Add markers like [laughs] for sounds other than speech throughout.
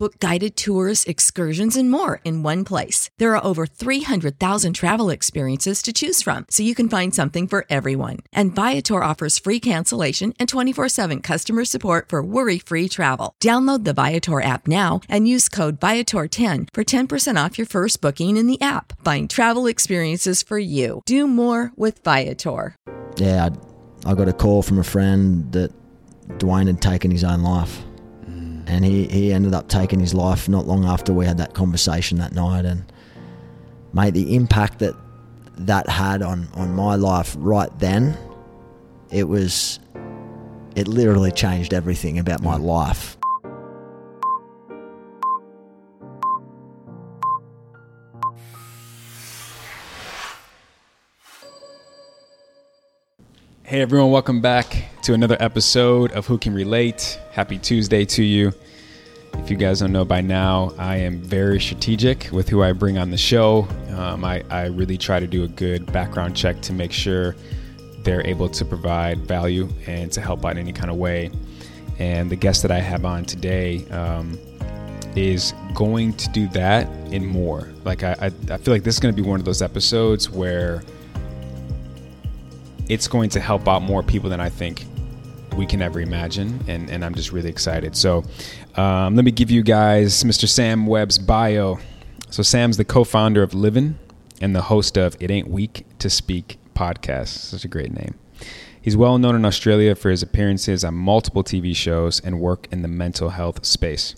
Book guided tours, excursions, and more in one place. There are over 300,000 travel experiences to choose from, so you can find something for everyone. And Viator offers free cancellation and 24 7 customer support for worry free travel. Download the Viator app now and use code Viator10 for 10% off your first booking in the app. Find travel experiences for you. Do more with Viator. Yeah, I, I got a call from a friend that Dwayne had taken his own life and he, he ended up taking his life not long after we had that conversation that night. And mate the impact that that had on, on my life right then it was it literally changed everything about my mm. life Hey everyone, welcome back to another episode of Who Can Relate. Happy Tuesday to you. If you guys don't know by now, I am very strategic with who I bring on the show. Um, I, I really try to do a good background check to make sure they're able to provide value and to help out in any kind of way. And the guest that I have on today um, is going to do that and more. Like, I, I, I feel like this is going to be one of those episodes where it's going to help out more people than I think we can ever imagine. And, and I'm just really excited. So um, let me give you guys Mr. Sam Webb's bio. So Sam's the co-founder of Livin' and the host of It Ain't Weak to Speak podcast. Such a great name. He's well known in Australia for his appearances on multiple TV shows and work in the mental health space.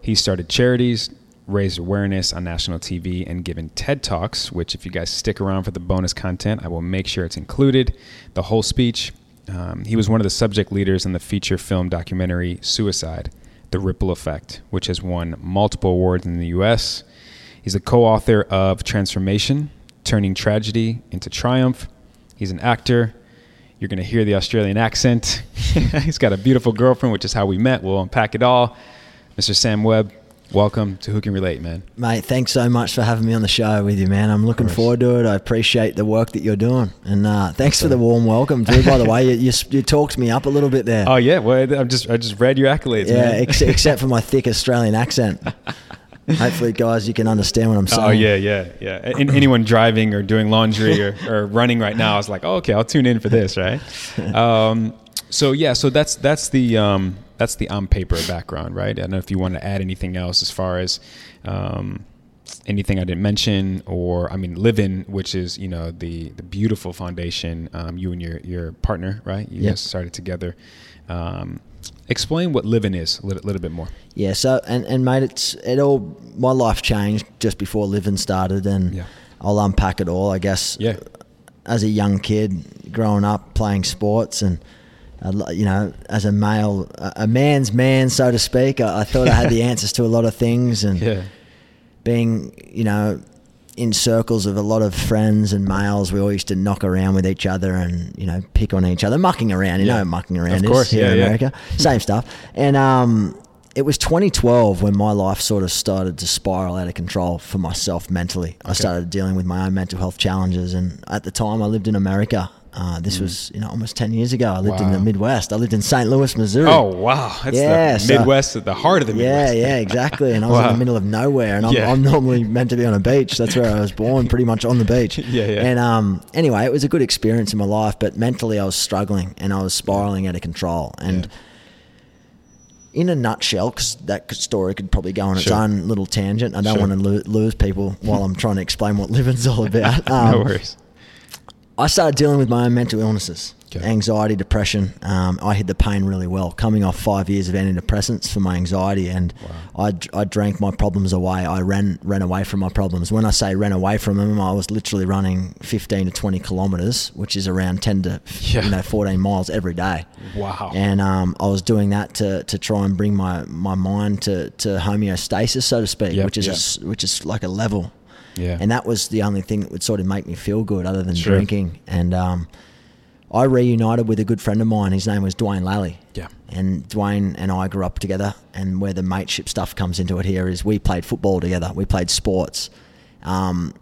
He started charities, raised awareness on national TV and given TED Talks, which, if you guys stick around for the bonus content, I will make sure it's included. The whole speech. Um, he was one of the subject leaders in the feature film documentary Suicide The Ripple Effect, which has won multiple awards in the US. He's a co author of Transformation Turning Tragedy into Triumph. He's an actor. You're going to hear the Australian accent. [laughs] He's got a beautiful girlfriend, which is how we met. We'll unpack it all. Mr. Sam Webb, Welcome to Who Can Relate, man. Mate, thanks so much for having me on the show with you, man. I'm looking forward to it. I appreciate the work that you're doing, and uh, thanks for the warm welcome, too. By the way, you, you, you, talked me up a little bit there. Oh yeah, well, I just I just read your accolades. Yeah, ex- except for my [laughs] thick Australian accent. Hopefully, guys, you can understand what I'm saying. Oh yeah, yeah, yeah. And anyone driving or doing laundry or, or running right now is like, oh, okay, I'll tune in for this, right? [laughs] Um, so yeah, so that's that's the um, that's the on paper background, right? I don't know if you want to add anything else as far as um, anything I didn't mention, or I mean, Livin', which is you know the the beautiful foundation um, you and your your partner, right? You Yep. guys started together. Um, explain what Livin is a little, little bit more. Yeah. So and and mate, it's it all. My life changed just before Livin started, and Yeah. I'll unpack it all. I guess. Yeah. As a young kid, growing up playing sports and. You know, as a male, a man's man, so to speak, I, I thought I had the [laughs] answers to a lot of things, and Yeah. being, you know, in circles of a lot of friends and males, we all used to knock around with each other and, you know, pick on each other, mucking around. You Yeah. know mucking around Of is course, here yeah, in yeah. America. [laughs] Same stuff. And um, it was 2012 when my life sort of started to spiral out of control for myself mentally. I started dealing with my own mental health challenges. And at the time, I lived in America. Uh, this was, you know, almost 10 years ago. I lived in the Mm. Midwest. I lived in St. Louis, Missouri. Oh wow, that's Yeah, the so- Midwest at the heart of the Midwest. yeah, yeah, exactly. And I was in the [laughs] middle of nowhere, and I'm, Yeah. I'm normally meant to be on a beach. That's where I was born, pretty much on the beach. [laughs] Yeah, yeah. And um, anyway, it was a good experience in my life, but mentally I was struggling and I was spiraling out of control. And in a nutshell, because that story could probably go on its Sure. own little tangent. I don't Sure. want to lo- lose people while [laughs] I'm trying to explain what Livin's all about. no Um, worries. I started dealing with my own mental illnesses, Okay. anxiety, depression. Um, I hid the pain really well, coming off five years of antidepressants for my anxiety, and I, I drank my problems away. I ran ran away from my problems. When I say ran away from them, I was literally running 15 to 20 kilometers, which is around 10 to [laughs] Yeah. you know 14 miles every day. Wow. And um, I was doing that to, to try and bring my, my mind to, to homeostasis, so to speak, Yep, which is yep. s which is like a level yeah. and that was the only thing that would sort of make me feel good other than Sure. drinking and um, I reunited with a good friend of mine his name was Dwayne Lally Yeah. and Dwayne and I grew up together and where the mateship stuff comes into it here is we played football together we played sports um,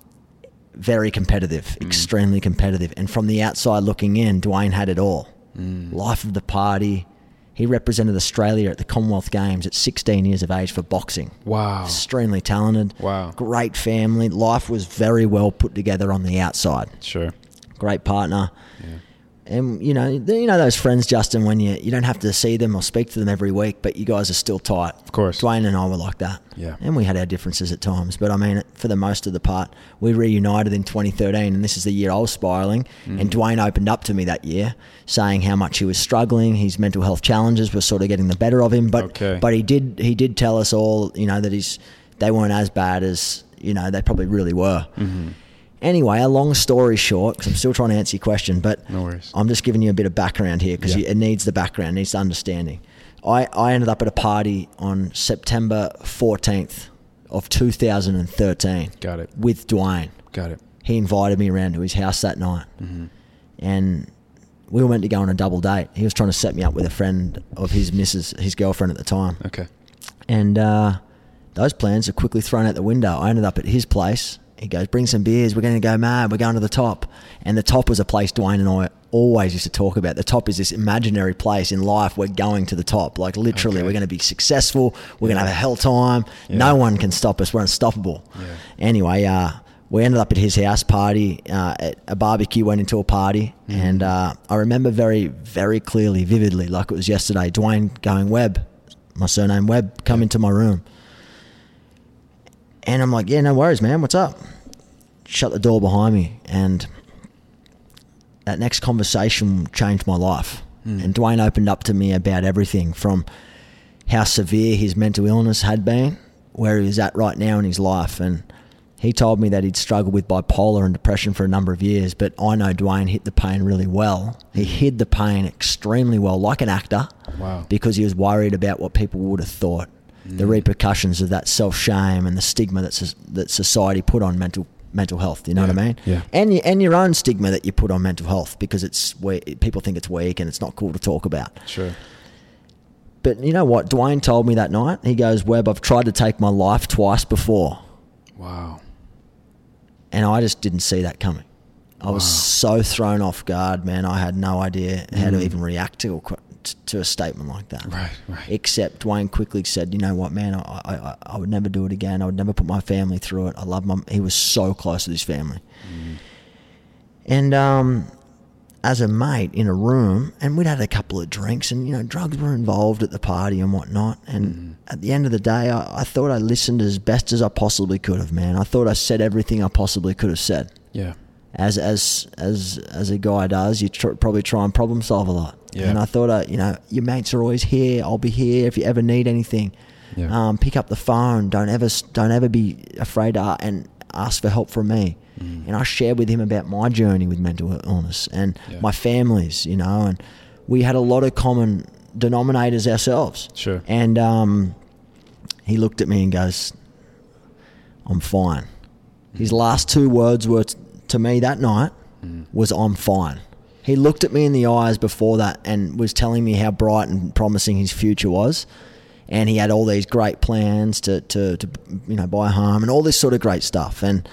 very competitive, extremely competitive. And from the outside looking in, Dwayne had it all. Life of the party. He represented Australia at the Commonwealth Games at 16 years of age for boxing. Wow. Extremely talented. Wow. Great family. Life was very well put together on the outside. Sure. Great partner. And you know, you know those friends, Justin, when you you don't have to see them or speak to them every week, but you guys are still tight. Of course. Dwayne and I were like that. Yeah. And we had our differences at times, but I mean, for the most of the part, we reunited in 2013, and this is the year I was spiraling. Mm-hmm. And Dwayne opened up to me that year, saying how much he was struggling. His mental health challenges were sort of getting the better of him, but Okay. but he did he did tell us all, you know, that he's they weren't as bad as you know they probably really were. Mm-hmm. Anyway, a long story short, because I'm still trying to answer your question, but No worries. I'm just giving you a bit of background here because Yeah. it needs the background, it needs the understanding. I, I ended up at a party on September 14th of 2013 Got it. with Dwayne. Got it. He invited me around to his house that night, Mm-hmm. and we were meant to go on a double date. He was trying to set me up with a friend of his missus, his girlfriend at the time Okay. and uh, those plans are quickly thrown out the window. I ended up at his place. He goes, "Bring some beers. We're going to go mad. We're going to the top." And the top was a place Dwayne and I always used to talk about. The top is this imaginary place in life. We're going to the top. Like literally, Okay. we're going to be successful. We're going to have a hell time. No one can stop us. We're unstoppable. Yeah. Anyway, uh, we ended up at his house party. Uh, at a barbecue went into a party, Mm-hmm. and uh, I remember very, very clearly, vividly, like it was yesterday. Dwayne going, "Webb, my surname Webb, come into my room." And I'm like, yeah, no worries, man. What's up? Shut the door behind me. And that next conversation changed my life. Hmm. And Dwayne opened up to me about everything from how severe his mental illness had been, where he was at right now in his life. And he told me that he'd struggled with bipolar and depression for a number of years, but I know Dwayne hid the pain really well. He hmm. hid the pain extremely well, like an actor Wow. because he was worried about what people would have thought, the repercussions of that self shame and the stigma that that society put on mental mental health. You know what I mean? yeah. And and your own stigma that you put on mental health because it's we- people think it's weak and it's not cool to talk about. Sure. But you know what? Dwayne told me that night. He goes, "Webb, I've tried to take my life twice before, Wow. and I just didn't see that coming." I was so thrown off guard, man. I had no idea how to mm. even react to to a statement like that. Right. Right. Except Dwayne quickly said, "You know what, man? I, I, I- would never do it again. I would never put my family through it. I love my." He was so close to his family, and um, as a mate in a room, and we'd had a couple of drinks, and you know, drugs were involved at the party and whatnot. And at the end of the day, I, I thought I listened as best as I possibly could have, man. I thought I said everything I possibly could have said Yeah. as as as as a guy does, you tr- probably try and problem solve a lot. Yeah. And I thought, uh, you know, your mates are always here. I'll be here if you ever need anything. Yeah. Um, pick up the phone. Don't ever don't ever be afraid to and ask for help from me. Mm. And I shared with him about my journey with mental illness and Yeah. my family's, you know, and we had a lot of common denominators ourselves. Sure. And um, he looked at me and goes, I'm fine. His last two words were t- to me that night was I'm fine. He looked at me in the eyes before that and was telling me how bright and promising his future was. And he had all these great plans to, to, to you know, buy a home and all this sort of great stuff. And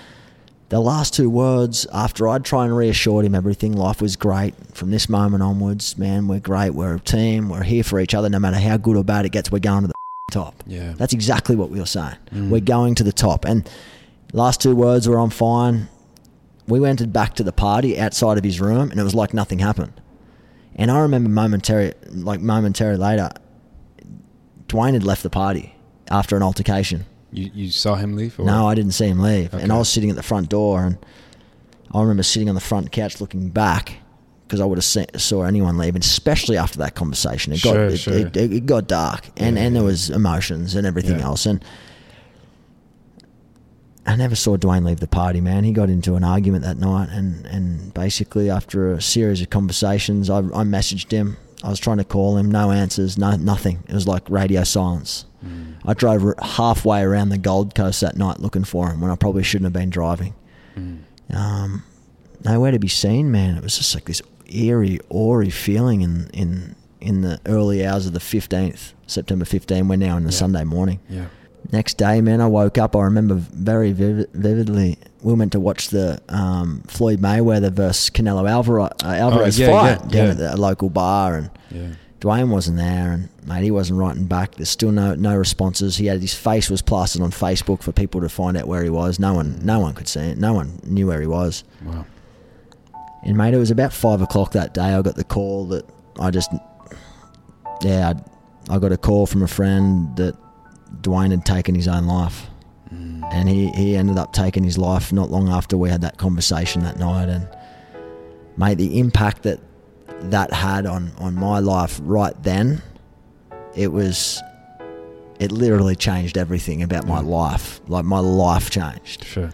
the last two words, after I'd tried and reassured him everything, life was great from this moment onwards, man, we're great, we're a team, we're here for each other, no matter how good or bad it gets, we're going to the [laughs] top. Yeah. That's exactly what we were saying. Mm. We're going to the top. And last two words were I'm fine. We went back to the party outside of his room and it was like nothing happened. And I remember momentary like momentary later, Dwayne had left the party after an altercation. You you saw him leave? Or? No, I didn't see him leave. And I was sitting at the front door, and I remember sitting on the front couch looking back because I would have saw anyone leave, and especially after that conversation. It got Sure, it, sure. It, it, it got dark, and Yeah, and there was emotions and everything Yeah. else, and. I never saw Dwayne leave the party, man. He got into an argument that night, and, and basically, after a series of conversations, I, I messaged him. I was trying to call him, no answers, no nothing. It was like radio silence. Mm. I drove halfway around the Gold Coast that night looking for him when I probably shouldn't have been driving. Mm. Um, nowhere to be seen, man. It was just like this eerie, awry feeling in in in the early hours of the fifteenth, September 15. We're now in the Yeah. Sunday morning. Yeah. Next day, man, I woke up. I remember very vivid, vividly. We went to watch the um, Floyd Mayweather versus Canelo Alvarez, uh, Alvarez yeah, fight yeah, down yeah. at the local bar, and Yeah. Dwayne wasn't there, and mate, he wasn't writing back. There's still no no responses. He had his face was plastered on Facebook for people to find out where he was. No one, no one could see it. No one knew where he was. Wow. And mate, it was about five o'clock that day. I got the call that I just, yeah, I, I got a call from a friend that Dwayne had taken his own life, and he he ended up taking his life not long after we had that conversation that night. And mate, the impact that that had on on my life right then, it was, it literally changed everything about my mm. life. Like my life changed. Sure.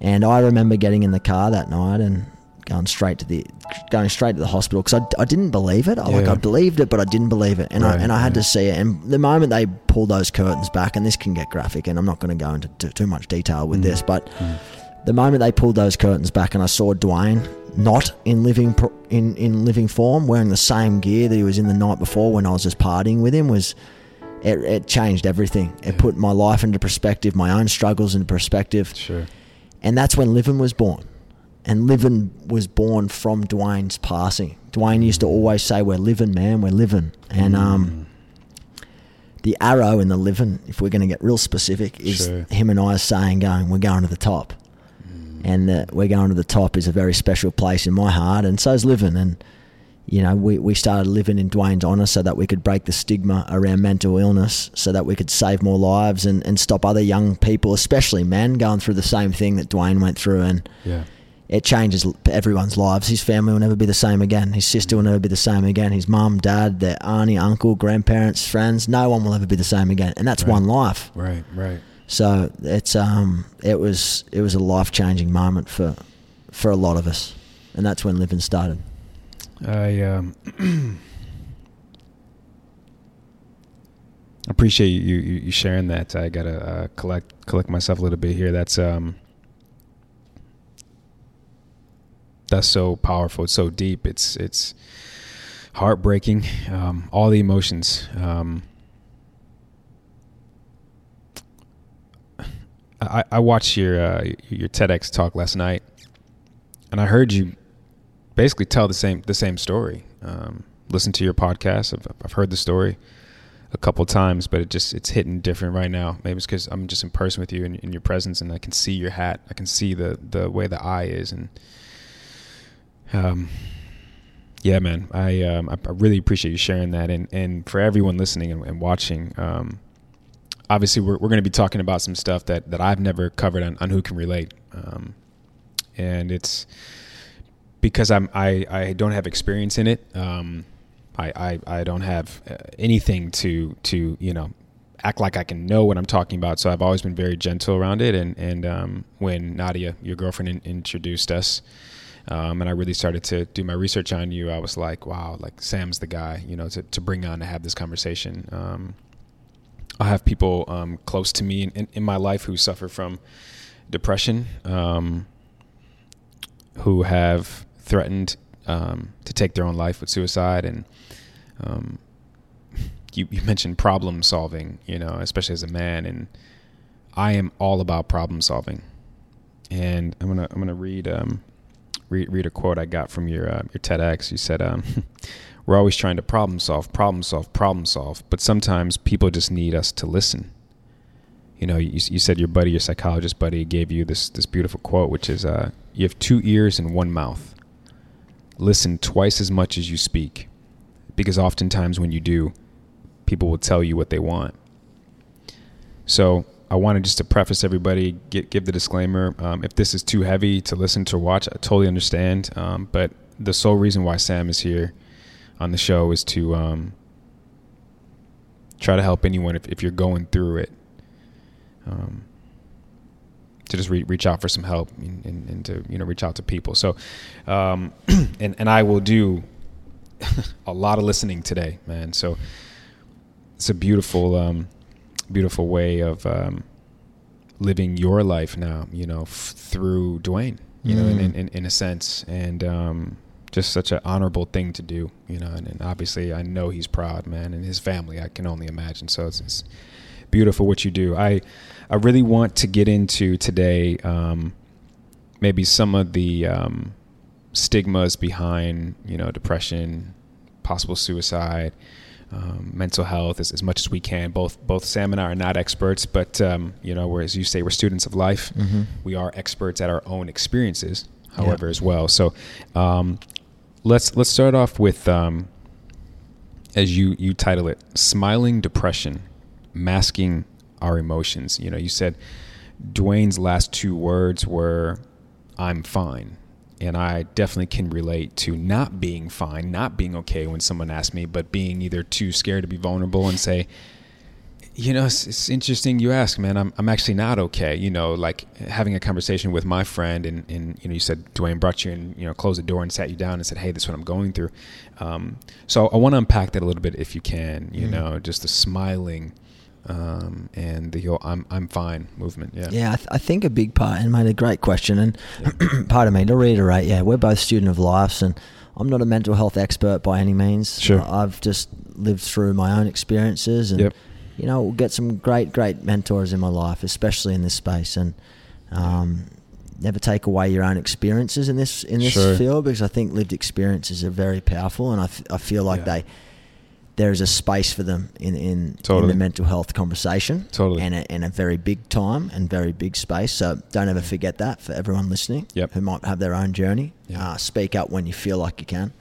And I remember getting in the car that night and going straight to the going straight to the hospital because I, I didn't believe it. I, Like I believed it, but I didn't believe it, and I and I had right. to see it. And the moment they pulled those curtains back, and this can get graphic, and I'm not going to go into too, too much detail Mm. with this, but the moment they pulled those curtains back, and I saw Dwayne not in living pro- in in living form, wearing the same gear that he was in the night before when I was just partying with him, was it, it changed everything. It put my life into perspective, my own struggles into perspective. Sure. And that's when Livin was born. And Livin was born from Dwayne's passing. Dwayne used to always say, We're living, man, we're living. And um, the arrow in the living, if we're going to get real specific, is Sure. him and I saying, going, We're going to the top. And uh, we're going to the top is a very special place in my heart, and so is Livin. And you know, we, we started Livin in Dwayne's honour so that we could break the stigma around mental illness, so that we could save more lives and, and stop other young people, especially men, going through the same thing that Dwayne went through. And Yeah. It changes everyone's lives. His family will never be the same again. His sister will never be the same again. His mum, dad, their auntie, uncle, grandparents, friends, no one will ever be the same again. And that's Right. one life. Right. Right. So it's um it was it was a life changing moment for for a lot of us. And that's when Livin started. I um, [clears throat] appreciate you, you you sharing that. I gotta uh, collect collect myself a little bit here. That's um that's so powerful. It's so deep. It's it's heartbreaking. Um, all the emotions. Um, I, I watched your uh, your TEDx talk last night, and I heard you basically tell the same the same story. Um, listen to your podcast. I've, I've heard the story a couple times, but it just it's hitting different right now. Maybe it's because I'm just in person with you and in your presence, and I can see your hat. I can see the the way the eye is, and um, yeah, man, I um, I, really appreciate you sharing that, and and for everyone listening and, and watching. Um, obviously, we're we're going to be talking about some stuff that that I've never covered on, on who can relate, um, and it's because I'm I, I don't have experience in it. Um, I, I I don't have uh, anything to to you know act like I can know what I'm talking about. So I've always been very gentle around it. And and um, when Nadia, your girlfriend, in, introduced us. Um, and I really started to do my research on you. I was like, wow, like Sam's the guy, you know, to, to bring on to have this conversation. Um, I have people um, close to me in, in, my life who suffer from depression, um, who have threatened um, to take their own life with suicide, and um, you, you mentioned problem solving, you know, especially as a man, and I am all about problem solving. And I'm gonna I'm gonna read um, read read a quote I got from your uh, your TEDx. You said, um, [laughs] "We're always trying to problem solve, problem solve, problem solve, but sometimes people just need us to listen." You know, you, you said your buddy, your psychologist buddy, gave you this this beautiful quote, which is, uh, "You have two ears and one mouth. Listen twice as much as you speak, because oftentimes when you do, people will tell you what they want." So I wanted just to preface everybody, get, give the disclaimer. Um, if this is too heavy to listen to watch, I totally understand. Um, but the sole reason why Sam is here on the show is to um, try to help anyone if, if you're going through it. Um, to just re- reach out for some help and, and, and to you know reach out to people. So, um, [clears throat] and and I will do [laughs] a lot of listening today, man. So it's a beautiful, um, beautiful way of um, living your life now. You know, f- through Dwayne. You know, in, Mm. in in a sense, and um, just such an honorable thing to do. You know, and, and obviously I know he's proud, man, and his family. I can only imagine. So it's, it's beautiful what you do. I I really want to get into today um, maybe some of the um, stigmas behind you know depression, possible suicide, um, mental health as, as much as we can. Both both Sam and I are not experts, but um, you know, whereas you say we're students of life, Mm-hmm. we are experts at our own experiences. However, as well. So um, let's let's start off with um, as you you title it, smiling depression, masking our emotions. You know, you said Dwayne's last two words were, "I'm fine." And I definitely can relate to not being fine, not being okay when someone asks me, but being either too scared to be vulnerable and say, you know, it's, it's interesting you ask, man. I'm, I'm actually not okay. You know, like having a conversation with my friend, and, and you know, you said Dwayne brought you in, you know, closed the door and sat you down and said, hey, this is what I'm going through. Um, so I want to unpack that a little bit if you can. You Mm. know, just the smiling um, and the whole "I'm I'm fine" movement. Yeah. Yeah, I, th- I think a big part, and made a great question. And [clears throat] pardon me to reiterate, yeah, we're both student of lives, and I'm not a mental health expert by any means. Sure. I've just lived through my own experiences, and Yep. you know, get some great, great mentors in my life, especially in this space, and um, never take away your own experiences in this in this Sure. field because I think lived experiences are very powerful, and I, f- I feel like Yeah. they there is a space for them in in, in the mental health conversation, Totally. and a, and a very big time and very big space. So don't ever forget that for everyone listening Yep. who might have their own journey. Yeah. Uh, speak up when you feel like you can.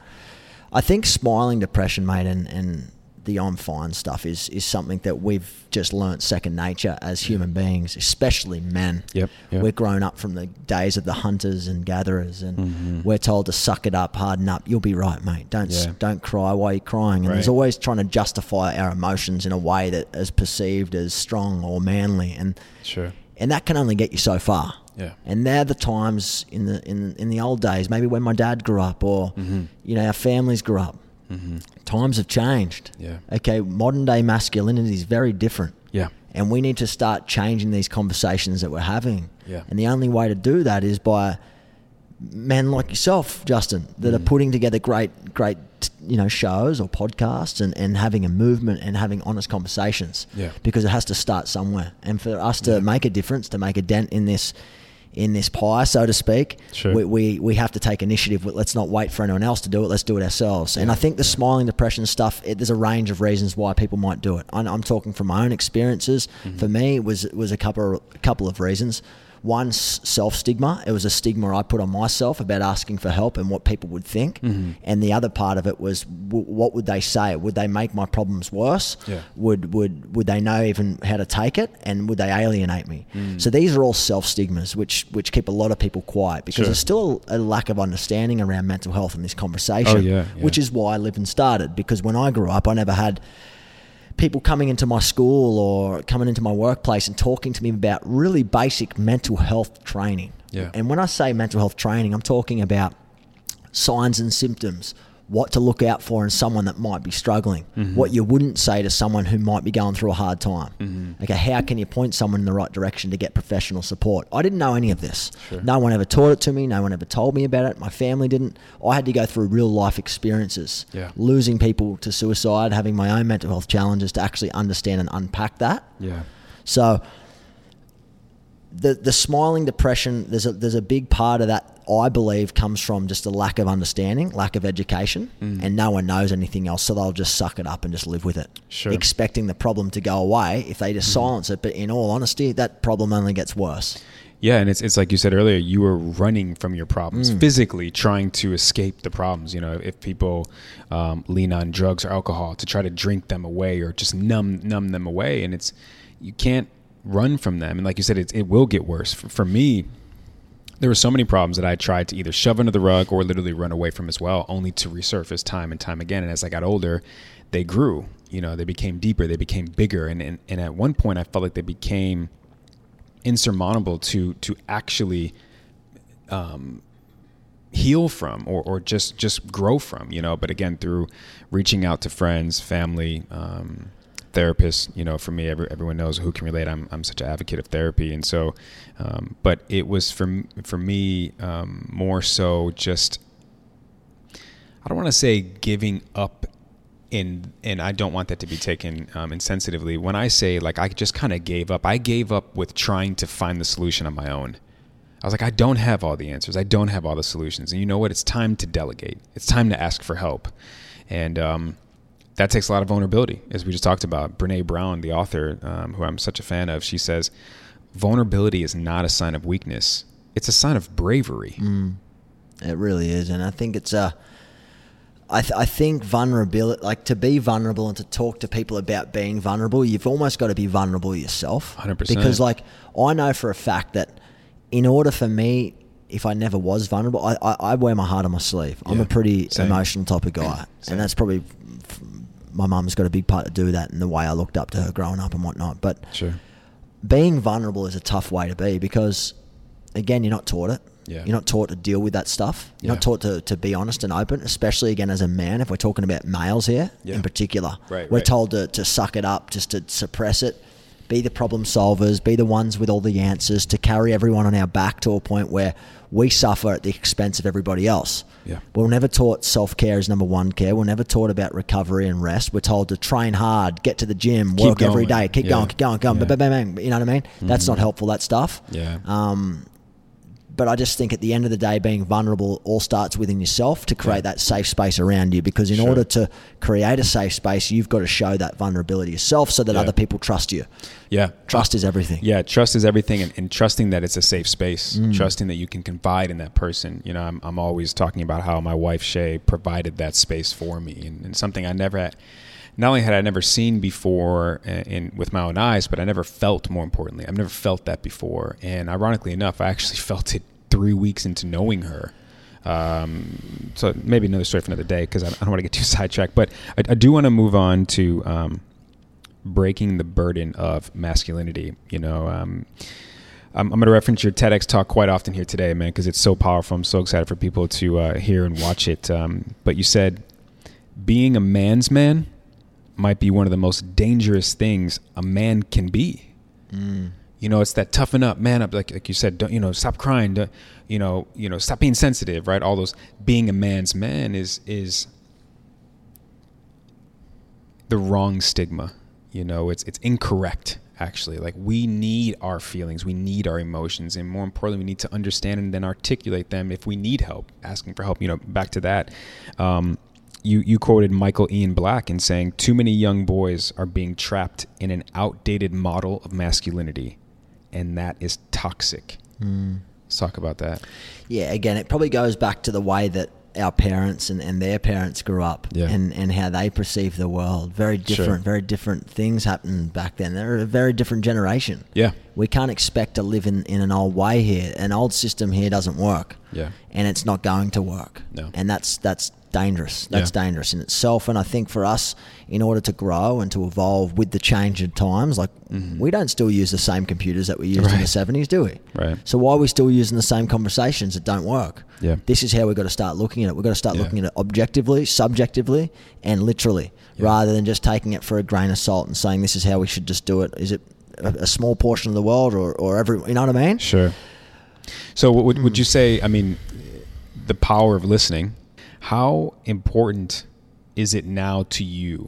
I think smiling depression, mate, and, and the I'm fine stuff is is something that we've just learnt second nature as human beings, especially men. Yep, yep. We're grown up from the days of the hunters and gatherers, and Mhm. we're told to suck it up, harden up. You'll be right, mate. Don't Yeah. don't cry while you're crying. And there's always trying to justify our emotions in a way that is perceived as strong or manly, and Sure. and that can only get you so far. Yeah. And they're the times in the in in the old days, maybe when my dad grew up, or Mhm. you know our families grew up. Mm-hmm. Times have changed. Yeah. Okay, modern day masculinity is very different, Yeah. and we need to start changing these conversations that we're having. Yeah. And the only way to do that is by men like yourself, Justin, that Mm. are putting together great, great, you know, shows or podcasts and, and having a movement and having honest conversations. Yeah. Because it has to start somewhere, and for us to make a difference, to make a dent in this, in this pie, so to speak, Sure. we, we we have to take initiative. Let's not wait for anyone else to do it. Let's do it ourselves. And I think the smiling depression stuff. It, there's a range of reasons why people might do it. I'm, I'm talking from my own experiences. Mm-hmm. For me, it was it was a couple a couple of reasons. One, self stigma. It was a stigma I put on myself about asking for help and what people would think. Mm-hmm. And the other part of it was, w- what would they say? Would they make my problems worse? Yeah. Would would would they know even how to take it? And would they alienate me? Mm. So these are all self stigmas, which which keep a lot of people quiet because Sure. there's still a, a lack of understanding around mental health in this conversation. Oh, yeah, yeah. Which is why I Livin started because when I grew up, I never had people coming into my school or coming into my workplace and talking to me about really basic mental health training. Yeah. And when I say mental health training, I'm talking about signs and symptoms, what to look out for in someone that might be struggling, Mm-hmm. what you wouldn't say to someone who might be going through a hard time. Okay, how can you point someone in the right direction to get professional support? I didn't know any of this. Sure. No one ever taught it to me. No one ever told me about it. My family didn't. I had to go through real life experiences, Yeah. losing people to suicide, having my own mental health challenges to actually understand and unpack that. Yeah. So the the smiling depression, there's a there's a big part of that I believe comes from just a lack of understanding, lack of education, Mm. and no one knows anything else, so they'll just suck it up and just live with it, Sure. Expecting the problem to go away if they just silence it. But in all honesty, that problem only gets worse. Yeah, and it's it's like you said earlier, you were running from your problems, Mm. physically trying to escape the problems. You know, if people um, lean on drugs or alcohol to try to drink them away or just numb numb them away, and it's you can't run from them. And like you said, it it will get worse. For, for me, there were so many problems that I tried to either shove under the rug or literally run away from as well, only to resurface time and time again. And as I got older, they grew. You know, they became deeper, they became bigger, and and, and at one point, I felt like they became insurmountable to to actually um, heal from or, or just just grow from you know but again through reaching out to friends family um, therapists you know for me every, everyone knows who can relate I'm, I'm such an advocate of therapy and so um, but it was for for me um, more so just I don't want to say giving up in and I don't want that to be taken um, insensitively. When I say like I just kind of gave up, I gave up with trying to find the solution on my own. I was like, I don't have all the answers. I don't have all the solutions. And you know what? It's time to delegate. It's time to ask for help. And um, that takes a lot of vulnerability, as we just talked about. Brene Brown, the author, um, who I'm such a fan of, she says, vulnerability is not a sign of weakness. It's a sign of bravery. Mm, it really is. And I think it's a. I, th- I think vulnerability, like to be vulnerable and to talk to people about being vulnerable, you've almost got to be vulnerable yourself. 100%. Because, like, I know for a fact that in order for me, if I never was vulnerable, I, I, I wear my heart on my sleeve. I'm Yeah, a pretty same. emotional type of guy. [clears throat] Same. And that's probably my mum's got a big part to do that in the way I looked up to her growing up and whatnot. But Sure. being vulnerable is a tough way to be because, again, you're not taught it. Yeah. You're not taught to deal with that stuff. You're Yeah. not taught to, to be honest and open, especially again as a man. If we're talking about males here Yeah. in particular, Right, we're right. told to, to suck it up, just to suppress it, be the problem solvers, be the ones with all the answers, to carry everyone on our back to a point where we suffer at the expense of everybody else. Yeah. We're never taught self care is number one care. We're never taught about recovery and rest. We're told to train hard, get to the gym, Keep work every going. day, keep Yeah. going, keep going, going, Yeah. bang, bang, bang. You know what I mean? That's not helpful. That stuff. Yeah. Um, but I just think at the end of the day, being vulnerable all starts within yourself to create Yeah. that safe space around you. Because in Sure. order to create a safe space, you've got to show that vulnerability yourself so that Yeah. other people trust you. Yeah. Trust is everything. Yeah, trust is everything, and, and trusting that it's a safe space, Mm. trusting that you can confide in that person. You know, I'm, I'm always talking about how my wife Shay provided that space for me, and, and something I never had. Not only had I never seen before in, in with my own eyes, but I never felt. More importantly, I've never felt that before. And ironically enough, I actually [laughs] felt it three weeks into knowing her. Um, so maybe another story for another day because I, don't want to get too [laughs] sidetracked. But I, I do want to move on to um, breaking the burden of masculinity. You know, um, I'm, I'm going to reference your TEDx talk quite often here today, man, because it's so powerful. I'm so excited for people to uh, hear and watch it. Um, but you said being a man's man might be one of the most dangerous things a man can be. You know, it's that toughen up, man up, like like you said. Don't you know? Stop crying. Don't, you know, you know, stop being sensitive, right? All those being a man's man is is the wrong stigma. You know, it's it's incorrect actually. Like we need our feelings, we need our emotions, and more importantly, we need to understand and then articulate them if we need help. Asking for help. You know, back to that. Um, you you quoted Michael Ian Black in saying, "Too many young boys are being trapped in an outdated model of masculinity, and that is toxic." Let's talk about that. Yeah, again, it probably goes back to the way that our parents and, and their parents grew up Yeah. and, and how they perceive the world. Very Sure. different, very different things happened back then. They're a very different generation. Yeah. We can't expect to live in, in an old way here. An old system here doesn't work. Yeah. And it's not going to work. No. And that's that's dangerous. That's Yeah. dangerous in itself. And I think for us, in order to grow and to evolve with the change of times, like we don't still use the same computers that we used in the Mm-hmm. Seventies, do we? Right. So why are we still using the same conversations that don't work? Yeah. This is how we've got to start looking at it. We've got to start Yeah. looking at it objectively, subjectively, and literally, Yeah. rather than just taking it for a grain of salt and saying this is how we should just do it. Is it a, a small portion of the world or, or every, you know what I mean? Sure. So, would, would you say? I mean, the power of listening. How important is it now to you,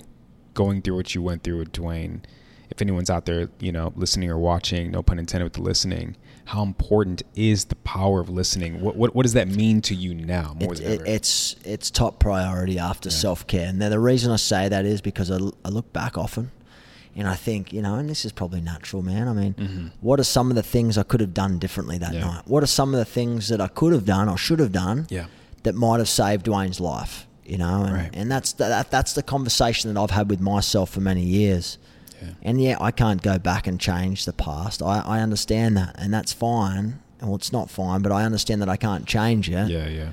going through what you went through with Dwayne? If anyone's out there, you know, listening or watching, no pun intended with the listening. How important is the power of listening? What what, what does that mean to you now more It, than it, ever? it's it's top priority after self care. And now the reason I say that is because I, I look back often, and I think you know, and this is probably natural, man. I mean, what are some of the things I could have done differently that Mm-hmm. Yeah. night? What are some of the things that I could have done or should have done? Yeah. That might have saved Dwayne's life. You know, and, Right. and that's that, that's the conversation that I've had with myself for many years. Yeah. And yeah, I can't go back and change the past. I, I understand that, and that's fine. Well, it's not fine, but I understand that I can't change it. yeah, yeah,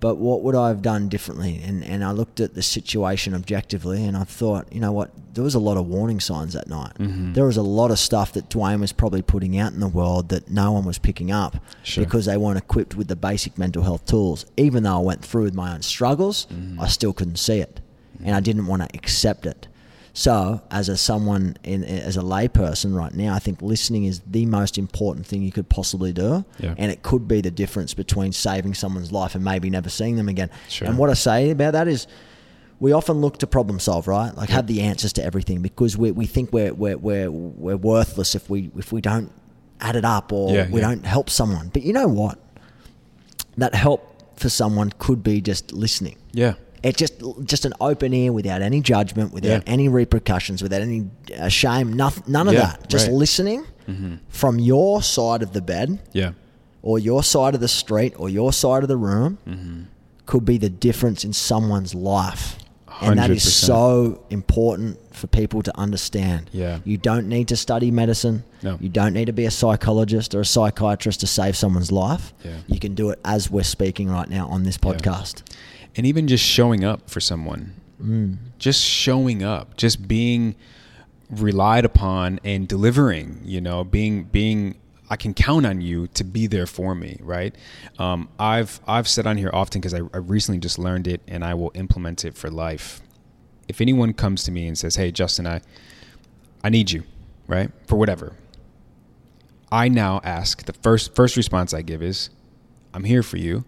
But what would I have done differently? And and I looked at the situation objectively, and I thought, you know what? There was a lot of warning signs that night. Mhm. There was a lot of stuff that Dwayne was probably putting out in the world that no one was picking up Sure. because they weren't equipped with the basic mental health tools. Even though I went through with my own struggles, Mm-hmm. I still couldn't see it, and I didn't want to accept it. So, as a someone in as a layperson right now, I think listening is the most important thing you could possibly do, Yeah. and it could be the difference between saving someone's life and maybe never seeing them again. Sure. And what I say about that is, we often look to problem solve, right? Like have the answers to everything because we, we think we're, we're, we're, we're worthless if we if we don't add it up or Yeah, we yeah. don't help someone. But you know what? That help for someone could be just listening. Yeah. It just just an open ear without any judgment, without Yeah. any repercussions, without any uh, shame, nothing, none of Yeah, that. Just right. Mm-hmm. listening from your side of the bed Yeah. or your side of the street or your side of the room Mm-hmm. could be the difference in someone's life. And that is so important for people to understand. Yeah. You don't need to study medicine. No. You don't need to be a psychologist or a psychiatrist to save someone's life. Yeah. You can do it as we're speaking right now on this podcast. And even just showing up for someone. Just showing up just being relied upon and delivering you know being being i can count on you to be there for me right? Um, i've i've said on here often because I, I recently just learned it and i will implement it for life. If anyone comes to me and says hey justin i i need you right for whatever i now ask the first first response i give is i'm here for you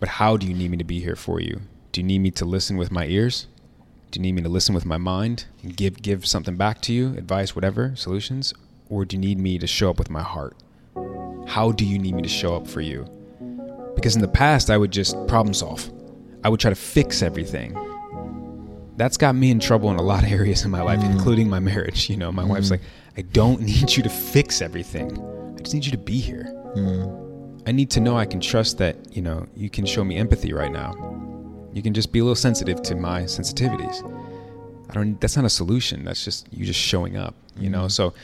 but how do you need me to be here for you? Do you need me to listen with my ears? Do you need me to listen with my mind and give give something back to you, advice, whatever, solutions? Or do you need me to show up with my heart? How do you need me to show up for you? Because in the past I would just problem solve. I would try to fix everything. That's got me in trouble in a lot of [laughs] areas in my life, mm. including my marriage. You know, my wife's mm. like, I don't [laughs] need you to fix everything. I just need you to be here. Mm. I need to know I can trust that, you know, you can show me empathy right now. You can just be a little sensitive to my sensitivities. I don't that's not a solution. That's just you just showing up, you know? Mm-hmm. So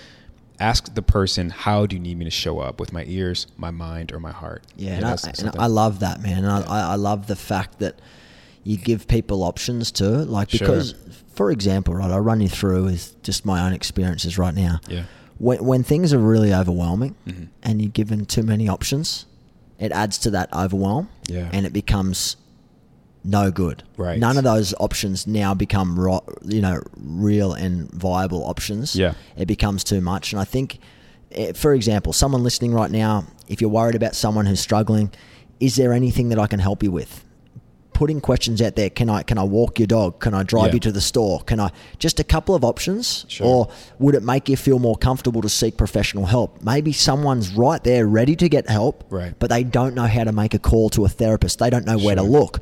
ask the person, how do you need me to show up with my ears, my mind, or my heart? Yeah, and, I, and I love that, man. And I, I, I love the fact that you give people options too. Like, Sure. because, for example, right, I'll run you through with just my own experiences right now. Yeah. When, when things are really overwhelming Mm-hmm. and you're given too many options, it adds to that overwhelm Yeah. and it becomes no good. Right. None of those options now become ro- you know real and viable options. Yeah. It becomes too much, and I think, eh, for example, someone listening right now, if you're worried about someone who's struggling, is there anything that I can help you with? Putting questions out there. Can I can I walk your dog? Can I drive Yeah. you to the store? Can I just a couple of options? Sure. Or would it make you feel more comfortable to seek professional help? Maybe someone's right there ready to get help, Right. but they don't know how to make a call to a therapist. They don't know where to look.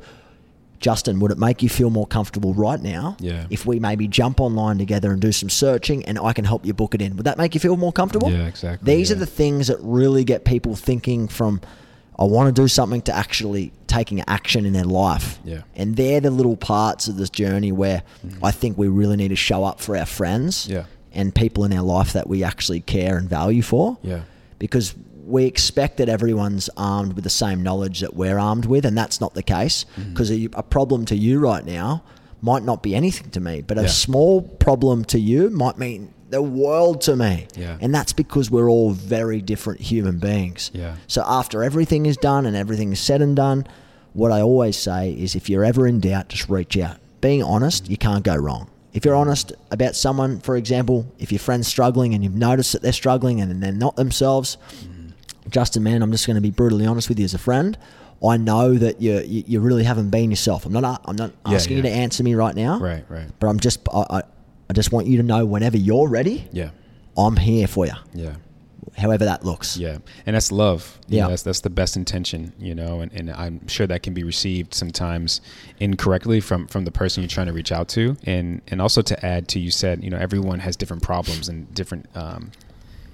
Justin, would it make you feel more comfortable right now Yeah. if we maybe jump online together and do some searching and I can help you book it in? Would that make you feel more comfortable? Yeah, exactly, These are the things that really get people thinking from I want to do something to actually taking action in their life. Yeah. And they're the little parts of this journey where I think we really need to show up for our friends. Yeah. and people in our life that we actually care and value for Yeah. because we expect that everyone's armed with the same knowledge that we're armed with, and that's not the case. Mm-hmm. Because a, a problem to you right now might not be anything to me, but a small problem to you might mean the world to me. Yeah. And that's because we're all very different human beings. Yeah. So after everything is done and everything is said and done, what I always say is if you're ever in doubt, just reach out. Being honest, you can't go wrong. If you're honest about someone, for example, if your friend's struggling and you've noticed that they're struggling and they're not themselves, Justin, man, I'm just going to be brutally honest with you as a friend. I know that you you, really haven't been yourself. I'm not I'm not Yeah, asking you to answer me right now. Right, right. But I'm just I, I, just want you to know whenever you're ready, Yeah. I'm here for you. Yeah. However that looks. Yeah, and that's love. You Yeah. know, that's that's the best intention, you know, and, and I'm sure that can be received sometimes incorrectly from from the person you're trying to reach out to, and and also to add to you said, you know, everyone has different problems and different. Um,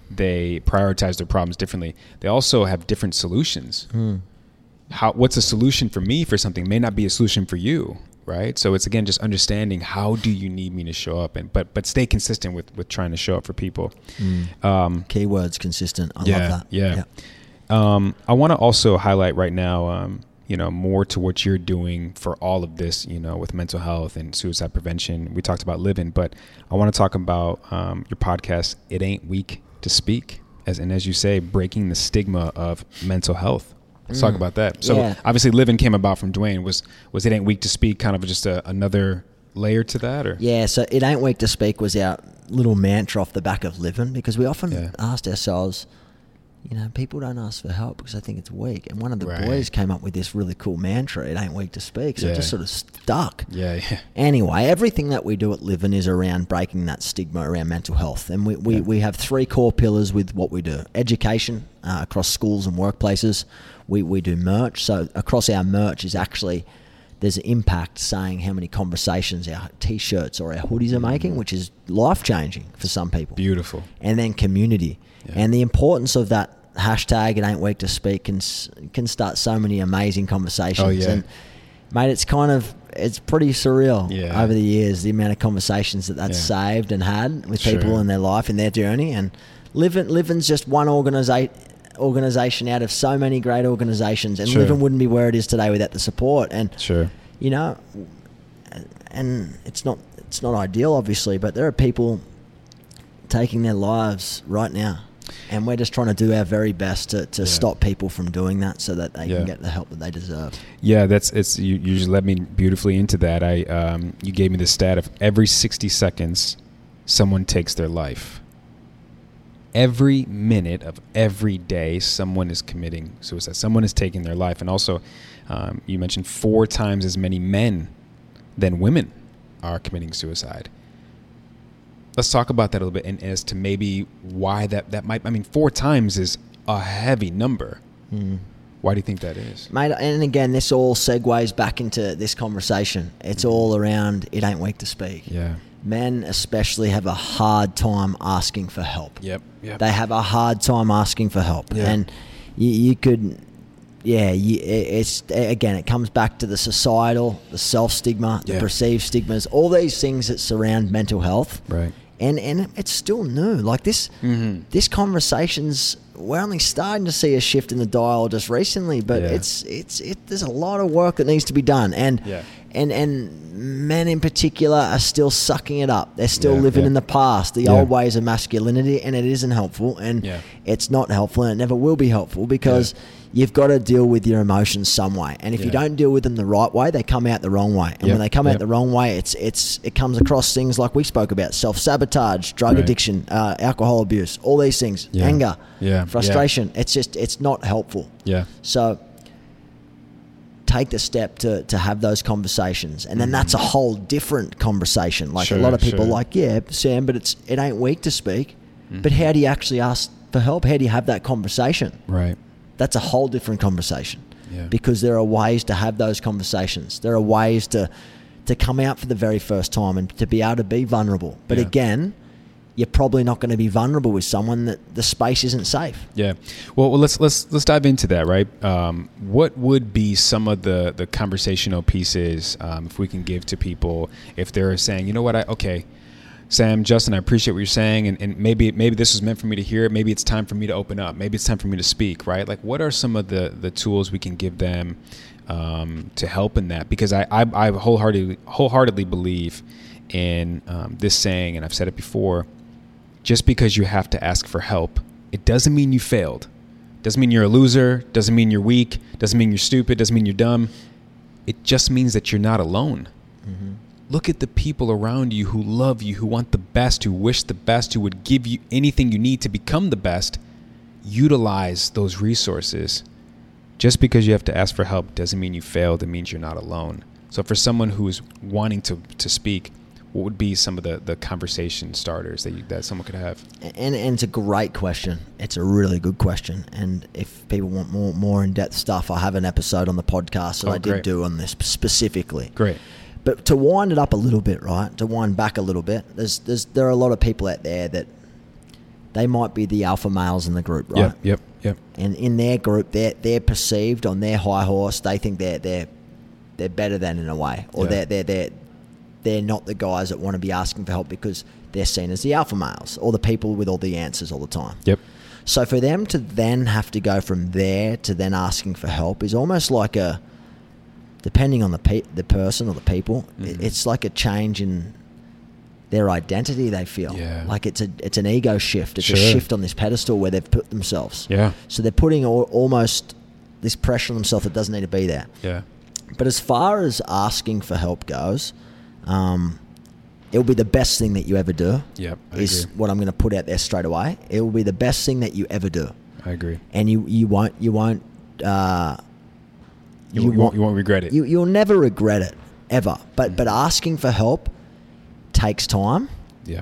they prioritize their problems differently. They also have different solutions. How what's a solution for me for something may not be a solution for you, right? So it's again just understanding how do you need me to show up, and but but stay consistent with with trying to show up for people. Um, Keywords consistent. I yeah, love that. Yeah. Um, I want to also highlight right now, um, you know, more to what you're doing for all of this, you know, with mental health and suicide prevention. We talked about Livin, but I want to talk about um, your podcast. It ain't weak to speak, as and as you say, breaking the stigma of mental health. Let's talk about that. So Yeah. obviously, Livin came about from Dwayne. Was was it ain't weak to speak? Kind of just a, another layer to that, or Yeah, so it ain't weak to speak was our little mantra off the back of Livin because we often Yeah. asked ourselves, you know, people don't ask for help because they think it's weak. And one of the Right. boys came up with this really cool mantra: "It ain't weak to speak." So it just sort of stuck. Yeah, yeah. Anyway, everything that we do at Livin is around breaking that stigma around mental health. And we, we, Yeah. we have three core pillars with what we do education uh, across schools and workplaces. We, we do merch. So, across our merch is actually there's an impact saying how many conversations our t shirts or our hoodies are making, which is life changing for some people Beautiful. and then community. Yeah. And the importance of that hashtag it ain't weak to speak can can start so many amazing conversations. Oh, yeah. And mate, it's kind of it's pretty surreal Yeah. over the years the amount of conversations that that's Yeah. saved and had with people in their life in their journey. And Livin Livin's just one organization organization out of so many great organizations and Sure. Livin wouldn't be where it is today without the support and Sure. you know and it's not it's not ideal obviously but there are people taking their lives right now and we're just trying to do our very best to, to Yeah. stop people from doing that so that they Yeah. can get the help that they deserve Yeah, that's it's you. You just led me beautifully into that. I um, you gave me the stat of every sixty seconds, someone takes their life. Every minute of every day, someone is committing suicide. Someone is taking their life, and also, um, you mentioned four times as many men than women are committing suicide. Let's talk about that a little bit, and as to maybe why that that might. I mean, four times is a heavy number. Why do you think that is? mate and again this all segues back into this conversation it's all around it ain't weak to speak Yeah. Men especially have a hard time asking for help Yep. Yep. they have a hard time asking for help Yeah. and you, you could yeah you, it's again it comes back to the societal the self stigma the Yeah. perceived stigmas all these things that surround mental health Right. and and it's still new like this Mhm. this conversations we're only starting to see a shift in the dial just recently but Yeah. it's it's it there's a lot of work that needs to be done and Yeah. And and men in particular are still sucking it up. They're still Yeah, living yeah. in the past. The Yeah. old ways of masculinity and it isn't helpful and it's not helpful and it never will be helpful because you've got to deal with your emotions some way. And if you don't deal with them the right way they come out the wrong way. And when they come out the wrong way it's it's it comes across things like we spoke about self-sabotage drug Right. addiction uh, alcohol abuse all these things anger Yeah, frustration. It's just it's not helpful. Yeah. so take the step to, to have those conversations and then that's a whole different conversation like Sure, a lot of people sure. like yeah sam but it's it ain't weak to speak Mm-hmm. but how do you actually ask for help how do you have that conversation Right. that's a whole different conversation Yeah. because there are ways to have those conversations there are ways to to come out for the very first time and to be able to be vulnerable but Yeah. again you're probably not going to be vulnerable with someone that the space isn't safe Yeah. Well, well, let's let's let's dive into that, right? Um, what would be some of the the conversational pieces um, if we can give to people if they're saying, you know what, I okay, Sam, Justin, I appreciate what you're saying, and, and maybe maybe this was meant for me to hear. Maybe it's time for me to open up. Maybe it's time for me to speak, right? Like, what are some of the the tools we can give them um, to help in that? Because I I, I wholeheartedly wholeheartedly believe in um, this saying, and I've said it before just because you have to ask for help, it doesn't mean you failed. Doesn't mean you're a loser. Doesn't mean you're weak. Doesn't mean you're stupid. Doesn't mean you're dumb. It just means that you're not alone. Mm-hmm. Look at the people around you who love you, who want the best, who wish the best, who would give you anything you need to become the best. Utilize those resources. Just because you have to ask for help doesn't mean you failed. It means you're not alone. So, for someone who is wanting to, to speak, what would be some of the, the conversation starters that you, that someone could have? And, and it's a great question. It's a really good question. And if people want more more in depth stuff, I have an episode on the podcast that Oh, I did great. do on this specifically. Great. But to wind it up a little bit, right? To wind back a little bit, there's there's there are a lot of people out there that they might be the alpha males in the group, right? Yep. Yep. Yep. And in their group, they're they're perceived on their high horse. They think they're they're they're better than in a way, or Yeah. they're they're they're they're not the guys that want to be asking for help because they're seen as the alpha males or the people with all the answers all the time. Yep. So for them to then have to go from there to then asking for help is almost like a, depending on the pe- the person or the people, Mhm. it's like a change in their identity. They feel Yeah. like it's a it's an ego shift. It's a shift on this pedestal where they've put themselves. Yeah. So they're putting al- almost this pressure on themselves that doesn't need to be there. Yeah. But as far as asking for help goes, um, it will be the best thing that you ever do. Yep. I is agree. what I'm going to put out there straight away. It will be the best thing that you ever do. I agree. and you you won't you won't uh, You, you, won't, you won't regret it. you you'll never regret it ever. But but asking for help takes time. yeah.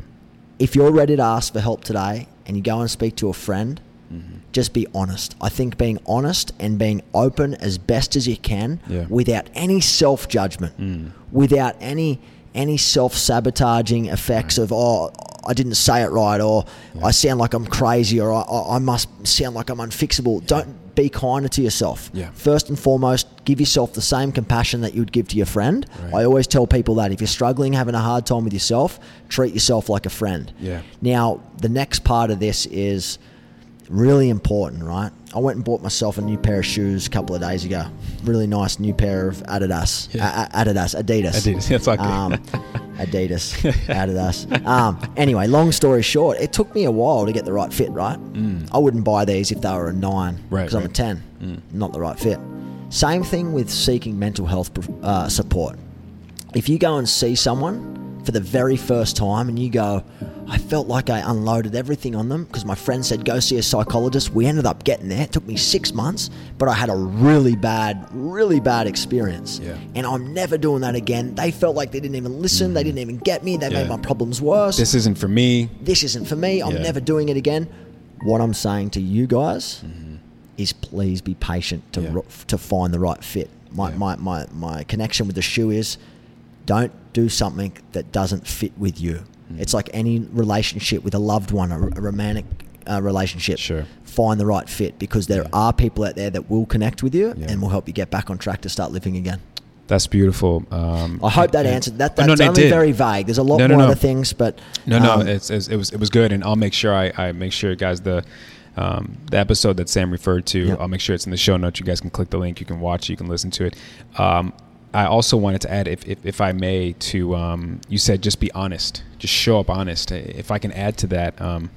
If you're ready to ask for help today and you go and speak to a friend, Mm-hmm. just be honest. I think being honest and being open as best as you can Yeah. without any self judgment, Mm. without any any self sabotaging effects of oh I didn't say it right or I sound like I'm crazy or I, I must sound like I'm unfixable. Don't be kinder to yourself. Yeah. First and foremost, give yourself the same compassion that you would give to your friend. Right. I always tell people that if you're struggling, having a hard time with yourself, treat yourself like a friend. Yeah. Now, the next part of this is really important, right? I went and bought myself a new pair of shoes a couple of days ago. Really nice new pair of Adidas, Yeah. A- Adidas, Adidas, Adidas, that's okay. Um, [laughs] Adidas, [laughs] Adidas. Um, anyway, long story short, it took me a while to get the right fit. Right? I wouldn't buy these if they were a nine, Mm. Right, Because I'm a right. ten, not the right fit. Same thing with seeking mental health uh, support. If you go and see someone for the very first time and you go, I felt like I unloaded everything on them because my friend said, go see a psychologist. We ended up getting there. It took me six months, but I had a really bad, really bad experience. Yeah. And I'm never doing that again. They felt like they didn't even listen. They didn't even get me. They Mm-hmm. Yeah. made my problems worse. This isn't for me. this isn't for me. I'm Yeah. never doing it again. What I'm saying to you guys is please be patient to Mm-hmm. To find the right fit. My, my, my, my connection with the shoe is don't do something that doesn't fit with you. Mm. It's like any relationship with a loved one, a, a romantic uh, relationship. Sure. Find the right fit because there Yeah. are people out there that will connect with you Yeah. and will help you get back on track to start living again. That's beautiful. Um, I hope that answered that. Oh, That's no, it only very vague. There's a lot No, no, more no. other things, but No, no, um, it's, it's, it was it was good, and I'll make sure I, I make sure, guys, the um, the episode that Sam referred to, Yep. I'll make sure it's in the show notes. You guys can click the link, you can watch, you can listen to it. Um, I also wanted to add, if, if, if I may, to um, you said just be honest, just show up honest. If I can add to that, um,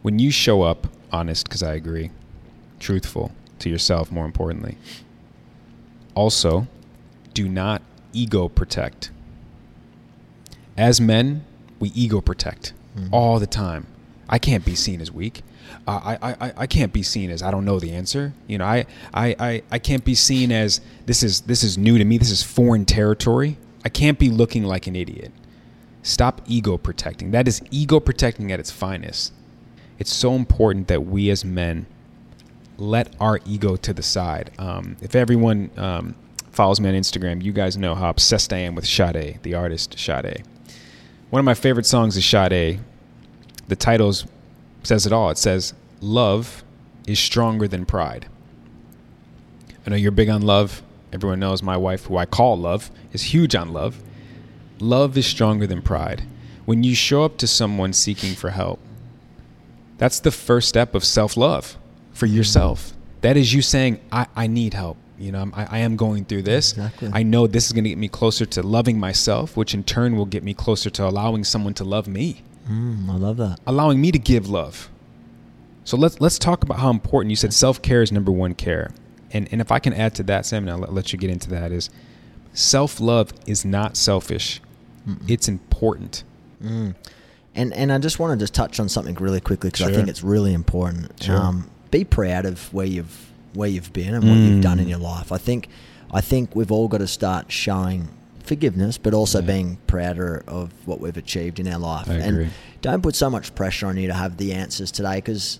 when you show up honest, because I agree, truthful to yourself, more importantly. Also, do not ego protect. As men, we ego protect all the time. I can't be seen as weak. Uh, I, I, I can't be seen as I don't know the answer. You know, I, I, I, I can't be seen as this is this is new to me. This is foreign territory. I can't be looking like an idiot. Stop ego protecting. That is ego protecting at its finest. It's so important that we as men let our ego to the side. Um, if everyone um, follows me on Instagram, you guys know how obsessed I am with Sade, the artist Sade. One of my favorite songs is Sade. The titles says it all. It says, "Love is stronger than pride." I know you're big on love. Everyone knows my wife, who I call Love, is huge on love. Love is stronger than pride. When you show up to someone seeking for help, that's the first step of self love for mm-hmm. yourself. That is you saying, I, I need help. You know, I'm- I, I am going through this. Exactly. I know this is going to get me closer to loving myself, which in turn will get me closer to allowing someone to love me, mm, I love that. allowing me to give love. So let's let's talk about how important you said self care is number one care, and and if I can add to that, Sam, and I'll let, let you get into that is self love is not selfish, it's important. Mm. And and I just want to just touch on something really quickly because I think it's really important. Sure. Um, be proud of where you've where you've been and what you've done in Mm. your life. I think I think we've all got to start showing forgiveness, but also Yeah. being prouder of what we've achieved in our life. I and agree. don't put so much pressure on you to have the answers today because.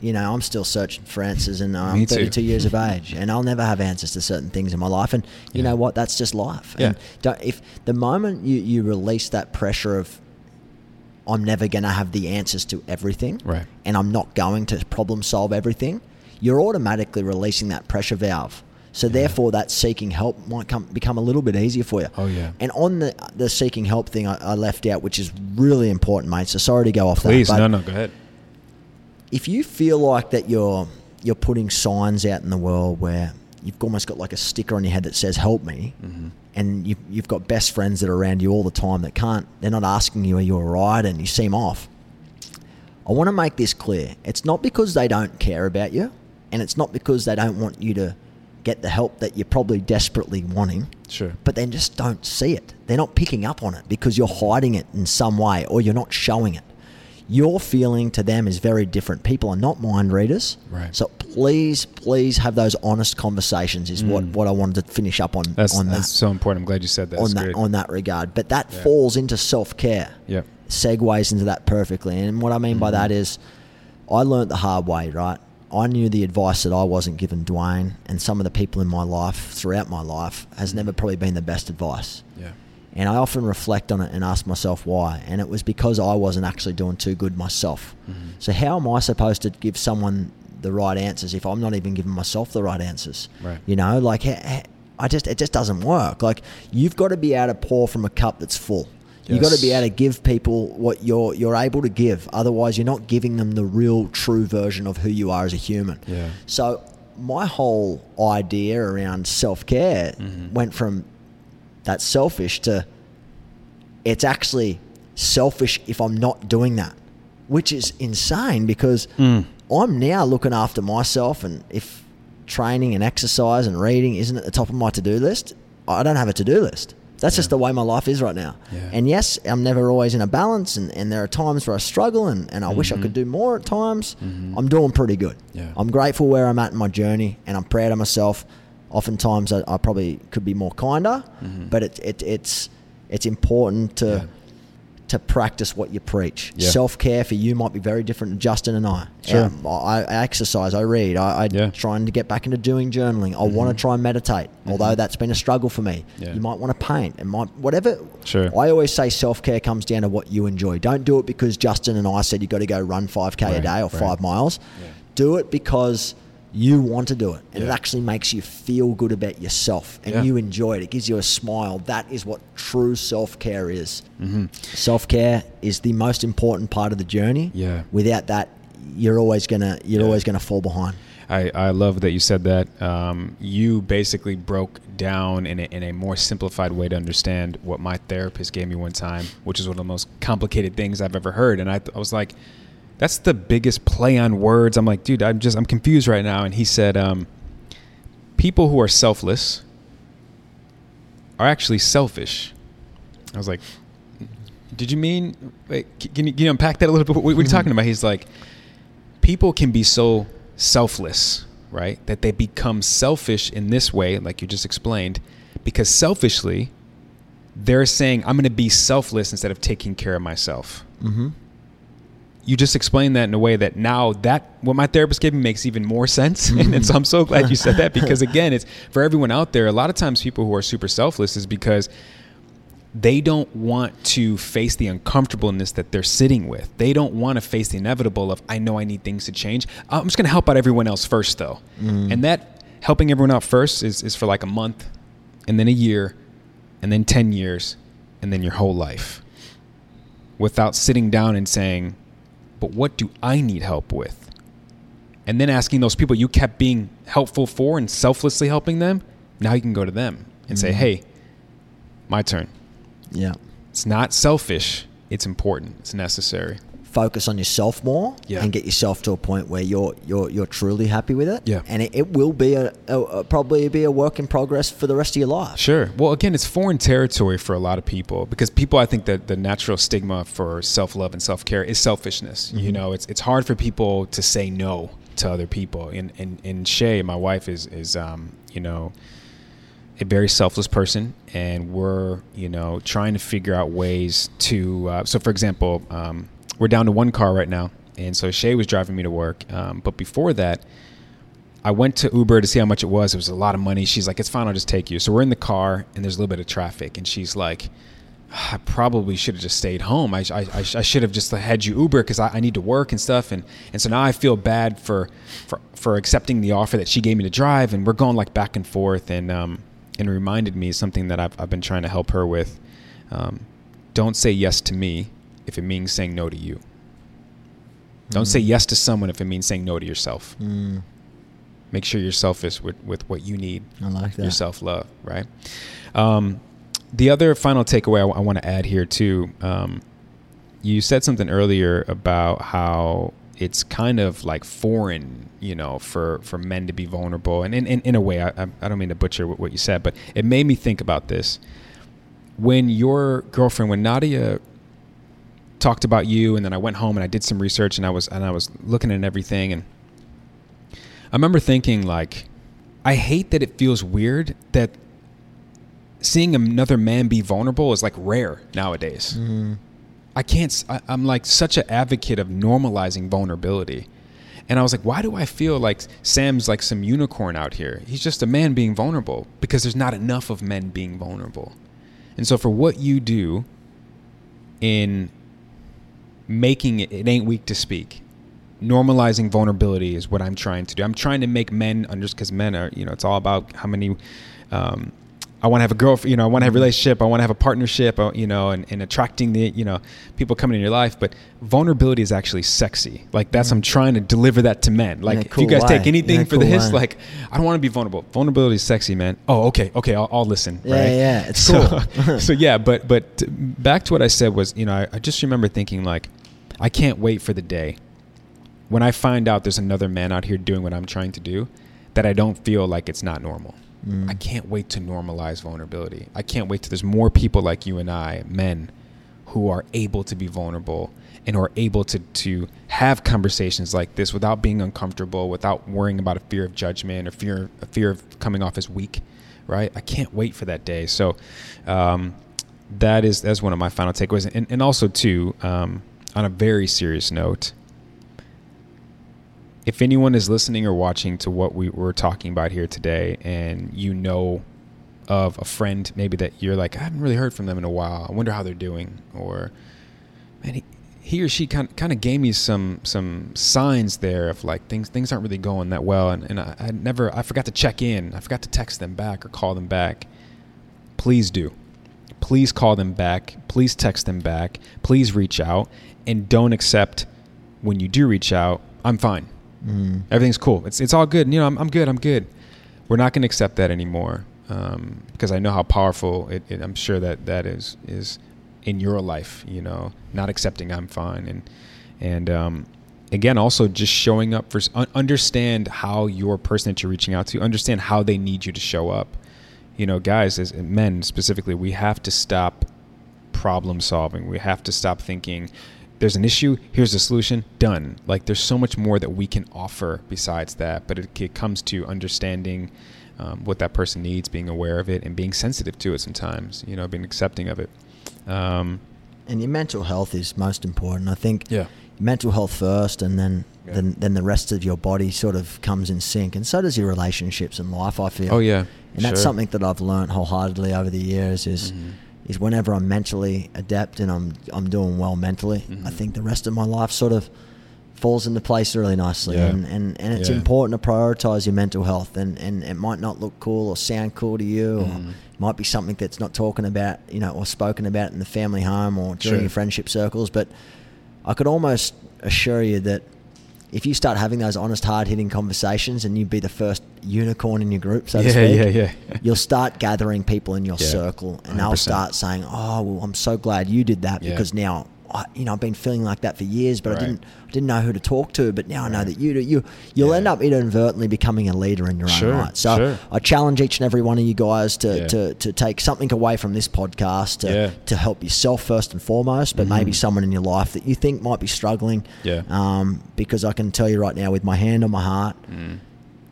You know, I'm still searching for answers, and I'm Me too. 32 years of age, and I'll never have answers to certain things in my life. And you Yeah. know what? That's just life. Yeah. And don't, if the moment you, you release that pressure of I'm never going to have the answers to everything, Right. and I'm not going to problem solve everything, you're automatically releasing that pressure valve. So therefore, that seeking help might come become a little bit easier for you. Oh, yeah. And on the the seeking help thing, I, I left out, which is really important, mate. So sorry to go off Please, that. but no, no, go ahead. if you feel like that you're you're putting signs out in the world where you've almost got like a sticker on your head that says "Help me," Mm-hmm. and you've, you've got best friends that are around you all the time that can't, they're not asking you, "Are you alright?" and you seem off. I want to make this clear. It's not because they don't care about you, and it's not because they don't want you to get the help that you're probably desperately wanting Sure. but then just don't see it. They're not picking up on it because you're hiding it in some way or you're not showing it. your feeling to them is very different. People are not mind readers. Right. So please, please have those honest conversations. Is what, what I wanted to finish up on Mm. That's, on that's that so important. I'm glad you said that. on That's that great. on that regard. But that Yeah. falls into self care. Yep. Segues into that perfectly. And what I mean Mm-hmm. by that is, I learned the hard way. Right. I knew the advice that I wasn't given Dwayne and some of the people in my life throughout my life has never probably been the best advice. Yeah. And I often reflect on it and ask myself why. And it was because I wasn't actually doing too good myself. Mm-hmm. So, how am I supposed to give someone the right answers if I'm not even giving myself the right answers? Right. You know, like, I just, it just doesn't work. Like, you've got to be able to pour from a cup that's full. You've got to be able to give people what you're you're able to give. Otherwise, you're not giving them the real, true version of who you are as a human. Yeah. So my whole idea around self care Mm-hmm. went from that selfish to it's actually selfish if I'm not doing that, which is insane because Mm. I'm now looking after myself. And if training and exercise and reading isn't at the top of my to do list, I don't have a to do list. That's just the way my life is right now. Yeah. And yes, I'm never always in a balance, and, and there are times where I struggle, and, and I wish I could do more at times. I'm doing pretty good. Mm-hmm. Yeah. I'm grateful where I'm at in my journey, and I'm proud of myself. Oftentimes, I, I probably could be more kinder, but it, it, it's it's important to Mm-hmm. Yeah. To practice what you preach. Yeah. Self care for you might be very different to Justin and I. Sure. Um, I, I exercise, I read, I, I Yeah. Mm-hmm. trying to get back into doing journaling. I want to try and meditate, although that's been a struggle for me. Yeah. You might want to paint, and might whatever. Sure. I always say self care comes down to what you enjoy. Don't do it because Justin and I said you got to go run five k a Right, day or right. five miles. Do it because you want to do it, and it actually makes you feel good about yourself, and Yeah. you enjoy it. It gives you a smile. That is what true self care is. Mm-hmm. Self care is the most important part of the journey. Yeah. Without that, you're always gonna you're Yeah. always gonna fall behind. I, I love that you said that. Um, you basically broke down in a, in a more simplified way to understand what my therapist gave me one time, which is one of the most complicated things I've ever heard. And I, th- I was like, that's the biggest play on words. I'm like, dude, I'm just, I'm confused right now. And he said, um, people who are selfless are actually selfish. I was like, did you mean, wait, can you, can you unpack that a little bit? What, what are you talking [laughs] about? He's like, people can be so selfless, right? That they become selfish in this way, like you just explained, because selfishly, they're saying, I'm going to be selfless instead of taking care of myself. Mm-hmm. You just explained that in a way that now that what my therapist gave me makes even more sense. [laughs] and so I'm so glad you said that because again, it's for everyone out there. A lot of times people who are super selfless is because they don't want to face the uncomfortableness that they're sitting with. They don't want to face the inevitable of, I know I need things to change. Uh, I'm just going to help out everyone else first, though. Mm. And that helping everyone out first is, is for like a month, and then a year, and then 10 years, and then your whole life without sitting down and saying, but what do I need help with? And then asking those people you kept being helpful for and selflessly helping them, now you can go to them and say, mm-hmm. hey, my turn. Yeah. It's not selfish. It's important. It's necessary. Focus on yourself more Yeah. and get yourself to a point where you're you're you're truly happy with it. Yeah. And it, it will be a, a, a probably be a work in progress for the rest of your life. Sure. Well, again, it's foreign territory for a lot of people because people, I think that the natural stigma for self love and self care is selfishness. You know, it's it's hard for people to say no to other people. And and and Shay, my wife, is is um you know a very selfless person, and we're you know trying to figure out ways to. Uh, so, for example, um, we're down to one car right now, and so Shay was driving me to work. Um, but before that, I went to Uber to see how much it was. It was a lot of money. She's like, "It's fine. I'll just take you." So we're in the car, and there's a little bit of traffic, and she's like. I probably should have just stayed home. I, I, I should have just had you Uber because I, I need to work and stuff. And, and so now I feel bad for, for, for accepting the offer that she gave me to drive. And we're going like back and forth. And, um, and reminded me something that I've, I've been trying to help her with. Um, don't say yes to me if it means saying no to you. Don't say yes to someone if it means saying no to yourself. Mm, Make sure you're selfish with, with what you need I like that. your self love, right? Um, the other final takeaway I, want to add here too. Um, you said something earlier about how it's kind of like foreign, you know, for, for men to be vulnerable, and in, in, in a way, I, I- I don't mean to butcher what you said, but it made me think about this. When your girlfriend, when Nadia talked about you, and then I went home and I did some research, and I was and I was looking at everything, and I remember thinking like, I hate that it feels weird that seeing another man be vulnerable is like rare nowadays. Mm-hmm. I can't. I, I'm like such an advocate of normalizing vulnerability. And I was like, why do I feel like Sam's like some unicorn out here? He's just a man being vulnerable because there's not enough of men being vulnerable. And so, for what you do in making it, it ain't weak to speak, normalizing vulnerability is what I'm trying to do. I'm trying to make men under because men are, you know, it's all about how many. Um, I want to have a girlfriend, you know, I want to have a relationship, I want to have a partnership, uh, you know, and, and attracting the, you know, people coming in your life. But vulnerability is actually sexy. Like that's, I'm trying to deliver that to men. Like cool if you guys way. take anything In a for cool this, way. like I don't want to be vulnerable. Vulnerability is sexy, man. Oh, okay, okay, I'll, I'll listen. Yeah, right? yeah, it's so, cool. [laughs] so [laughs] yeah, but but back to what I said was, you know, I, I just remember thinking like, I can't wait for the day when I find out there's another man out here doing what I'm trying to do, that I don't feel like it's not normal. Mm. I can't wait to normalize vulnerability. I can't wait till there's more people like you and I, men, who are able to be vulnerable and are able to to have conversations like this without being uncomfortable, without worrying about a fear of judgment or fear a fear of coming off as weak. Right? I can't wait for that day. So um, that is that's one of my final takeaways, and, and also too um, on a very serious note if anyone is listening or watching to what we were talking about here today and you know of a friend maybe that you're like, I haven't really heard from them in a while. I wonder how they're doing. Or man, he, he or she kind kind of gave me some some signs there of like things things aren't really going that well, and, and I, I never I forgot to check in. I forgot to text them back or call them back. Please do. Please call them back. Please text them back. Please reach out, and don't accept when you do reach out. I'm fine. Mm. Everything's cool. It's it's all good. You know, I'm I'm good. I'm good. We're not going to accept that anymore um, because I know how powerful it, it. I'm sure that that is is in your life. You know, not accepting I'm fine and and um, again also just showing up for understand how your person that you're reaching out to understand how they need you to show up. You know, guys, as men specifically, we have to stop problem solving. We have to stop thinking there's an issue, here's the solution, done. Like there's so much more that we can offer besides that, but it, it comes to understanding um, what that person needs, being aware of it, and being sensitive to it sometimes, you know, being accepting of it. Um, And your mental health is most important. I think Yeah. mental health first, and then Yeah. then then the rest of your body sort of comes in sync, and so does your relationships and life. I feel. oh, yeah. and that's something that I've learned wholeheartedly over the years. Is Mhm. Is whenever I'm mentally adept and I'm I'm doing well mentally, I Mhm. think the rest of my life sort of falls into place really nicely. Yeah. And, and, and it's Yeah. important to prioritize your mental health. And, and it might not look cool or sound cool to you, or Mhm. it might be something that's not talking about, you know, or spoken about in the family home or during Sure. your friendship circles. But I could almost assure you that if you start having those honest, hard hitting conversations and you be the first unicorn in your group, so to Yeah, speak, yeah, yeah. [laughs] you'll start gathering people in your Yeah, circle and they'll start saying, "Oh, well, I'm so glad you did that Yeah. because now I, you know I've been feeling like that for years, but Right. I didn't didn't know who to talk to, but now I know that you do. You you'll Yeah. end up inadvertently becoming a leader in your Sure, own right. So sure. I challenge each and every one of you guys to, Yeah. to, to take something away from this podcast to, Yeah. to help yourself first and foremost, but maybe Mhm. someone in your life that you think might be struggling. Yeah. Um, because I can tell you right now, with my hand on my heart, Mm.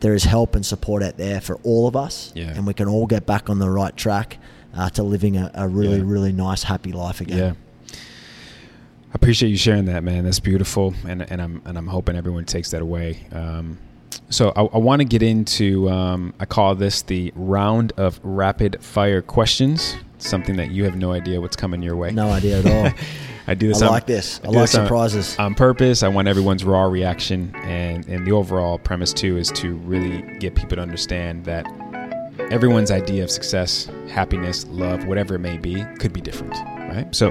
there is help and support out there for all of us, Yeah. and we can all get back on the right track uh, to living a, a really, really nice, happy life again. I appreciate you sharing that, man. That's beautiful, and and I'm and I'm hoping everyone takes that away. Um, so I, I want to get into. Um, I call this the round of rapid fire questions. Something that you have no idea what's coming your way. No idea at all. [laughs] I do this. I on- like this. I do like this on- surprises. on purpose. I want everyone's raw reaction, and and the overall premise too is to really get people to understand that everyone's idea of success, happiness, love, whatever it may be, could be different, right? So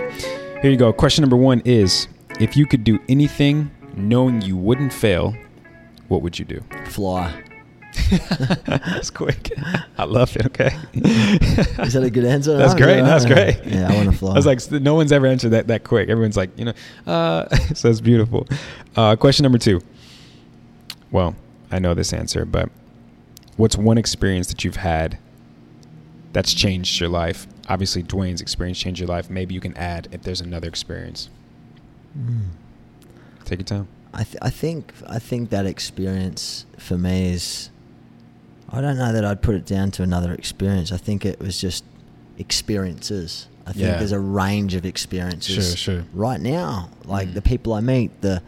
here you go. Question number one is: If you could do anything knowing you wouldn't fail, what would you do? Fly. [laughs] That's quick. I love it. Okay. [laughs] Is that a good answer? That's great. no, That's great. Yeah, I want to fly. I was like, no one's ever answered that that quick. Everyone's like, you know, uh, [laughs] so it's beautiful. Uh, question number two. Well, I know this answer, but what's one experience that you've had that's changed your life? Obviously, Dwayne's experience changed your life. Maybe you can add if there's another experience. Take your time. I, th- I think I think that experience for me is I don't know that I'd put it down to another experience. I think it was just experiences. I think Yeah. there's a range of experiences Sure, sure. right now. Like Mm. the people I meet, the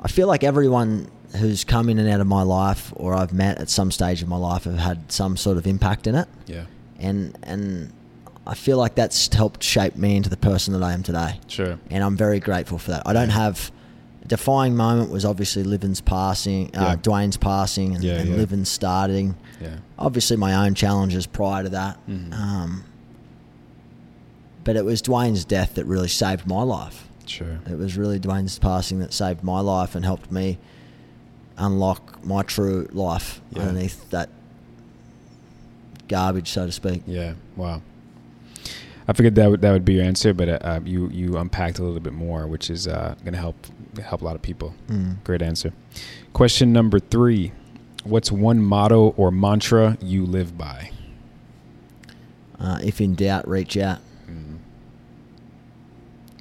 I feel like everyone who's come in and out of my life or I've met at some stage of my life have had some sort of impact in it. Yeah. And and I feel like that's helped shape me into the person that I am today Sure. and I'm very grateful for that. I don't have a defying moment was obviously Livin's passing, uh, Yeah. Dwayne's passing, and, Yeah, and yeah. Livin's starting. Yeah. Obviously, my own challenges prior to that. Mhm. Um, but it was Dwayne's death that really saved my life. Sure. It was really Dwayne's passing that saved my life and helped me unlock my true life underneath that garbage, so to speak. Yeah. Wow. I figured that would that would be your answer, but uh, uh, you you unpacked a little bit more, which is uh, going to help help a lot of people. Mm. Great answer. Question number three: What's one motto or mantra you live by? Uh, if in doubt, reach out. Mm.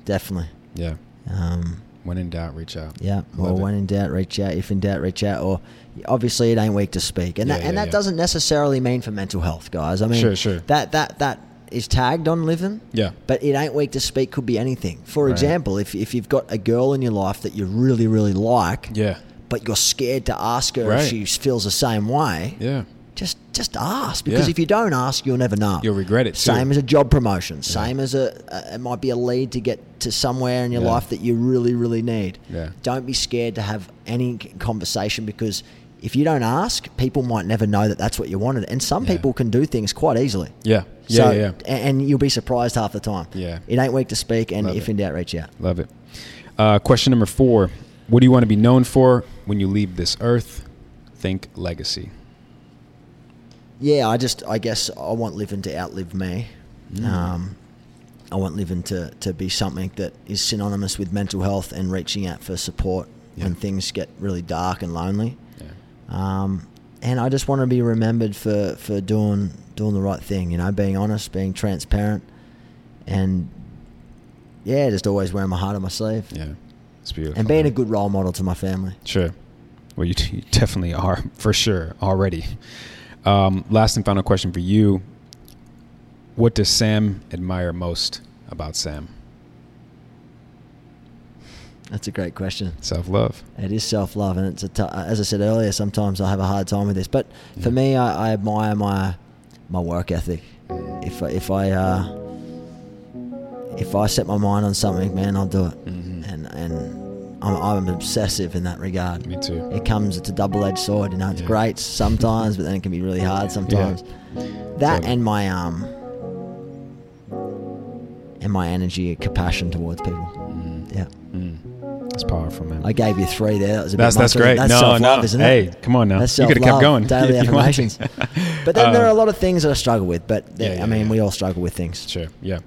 Definitely. Yeah. Um, When in doubt, reach out. Yeah. Or Love it. when in doubt, reach out. If in doubt, reach out. Or obviously, it ain't weak to speak, and Yeah, that, and that yeah. doesn't necessarily mean for mental health, guys. I mean, Sure, sure. That that that is tagged on Livin. Yeah. But it ain't weak to speak could be anything. For Right. example, if if you've got a girl in your life that you really really like, Yeah. but you're scared to ask her Right. if she feels the same way, Yeah. just just ask because Yeah. if you don't ask, you'll never know. You'll regret it, too. Same as a job promotion. Same as a, a it might be a lead to get to somewhere in your Yeah. life that you really really need. Yeah. Don't be scared to have any conversation because if you don't ask, people might never know that that's what you wanted. And some Yeah. people can do things quite easily. Yeah. So, Yeah. yeah. And you'll be surprised half the time. Yeah. It ain't weak to speak, and Love if it. in doubt, reach out. Love it. Uh, question number four: What do you want to be known for when you leave this earth? Think legacy. Yeah, I just, I guess I want Livin to outlive me. Mm. Um, I want Livin to, to be something that is synonymous with mental health and reaching out for support Yeah. when things get really dark and lonely. Um, and I just want to be remembered for, for doing doing the right thing, you know, being honest, being transparent, and yeah, just always wearing my heart on my sleeve, Yeah. It's beautiful. and being a good role model to my family. Sure. Well, you, you definitely are for sure already. Um, last and final question for you: What does Sam admire most about Sam? That's a great question. Self love. It is self love, and it's a t- as I said earlier. Sometimes I have a hard time with this, but for me, I, I admire my my work ethic. If I- if I uh, if I set my mind on something, man, I'll do it. Mhm. And and I'm, I'm obsessive in that regard. Me too. It comes. It's a double edged sword. You know, it's Yeah. great [laughs] sometimes, but then it can be really hard sometimes. That Totally. and my um and my energy compassion towards people. Mm. Yeah. Mm. That's powerful, man. I gave you three there. That was a bit That's that's great. That's no, self-love, no. isn't hey, come on now. That's you could have kept self-love, going. Daily [laughs] if affirmations. [laughs] But then there are a Um, lot of things that I struggle with. But Yeah, I mean, yeah. we all struggle with things. Sure. Yeah.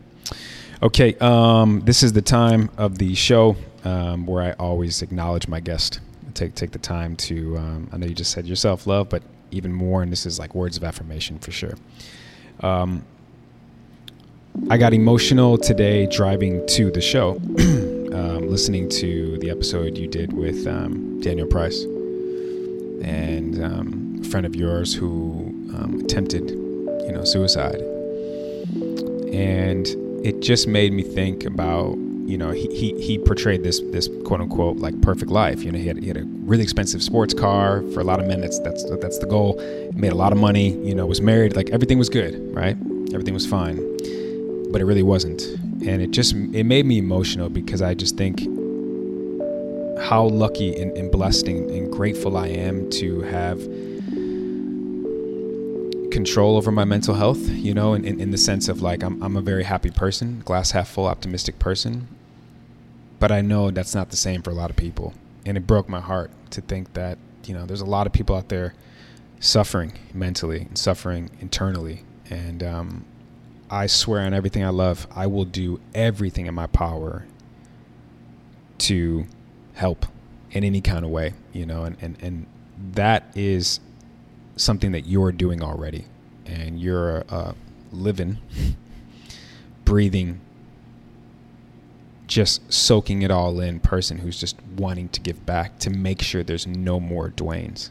Okay. Um, this is the time of the show um, where I always acknowledge my guest. Take take the time to. Um, I know you just said your self love, but even more, and this is like words of affirmation for sure. Um, I got emotional today driving to the show, [clears throat] um, listening to the episode you did with um, Daniel Price. And um, a friend of yours who um, attempted, you know, suicide. And it just made me think about you know he, he, he portrayed this this quote unquote like perfect life. You know he had, he had a really expensive sports car for a lot of men. That's that's that's the goal. Made a lot of money you know was married. Like everything was good right? Everything was fine. But it really wasn't and it just it made me emotional because i just think how lucky and, and blessed and, and grateful i am to have control over my mental health, you know, in, in, in the sense of like I'm, I'm a very happy person, glass half full, optimistic person. But I know that's not the same for a lot of people. And it broke my heart to think that, you know, there's a lot of people out there suffering mentally and suffering internally. And um, I swear on everything I love, I will do everything in my power to help in any kind of way, you know, and, and, and that is something that you're doing already, and you're a living, [laughs] breathing just soaking it all in person who's just wanting to give back to make sure there's no more Dwayne's.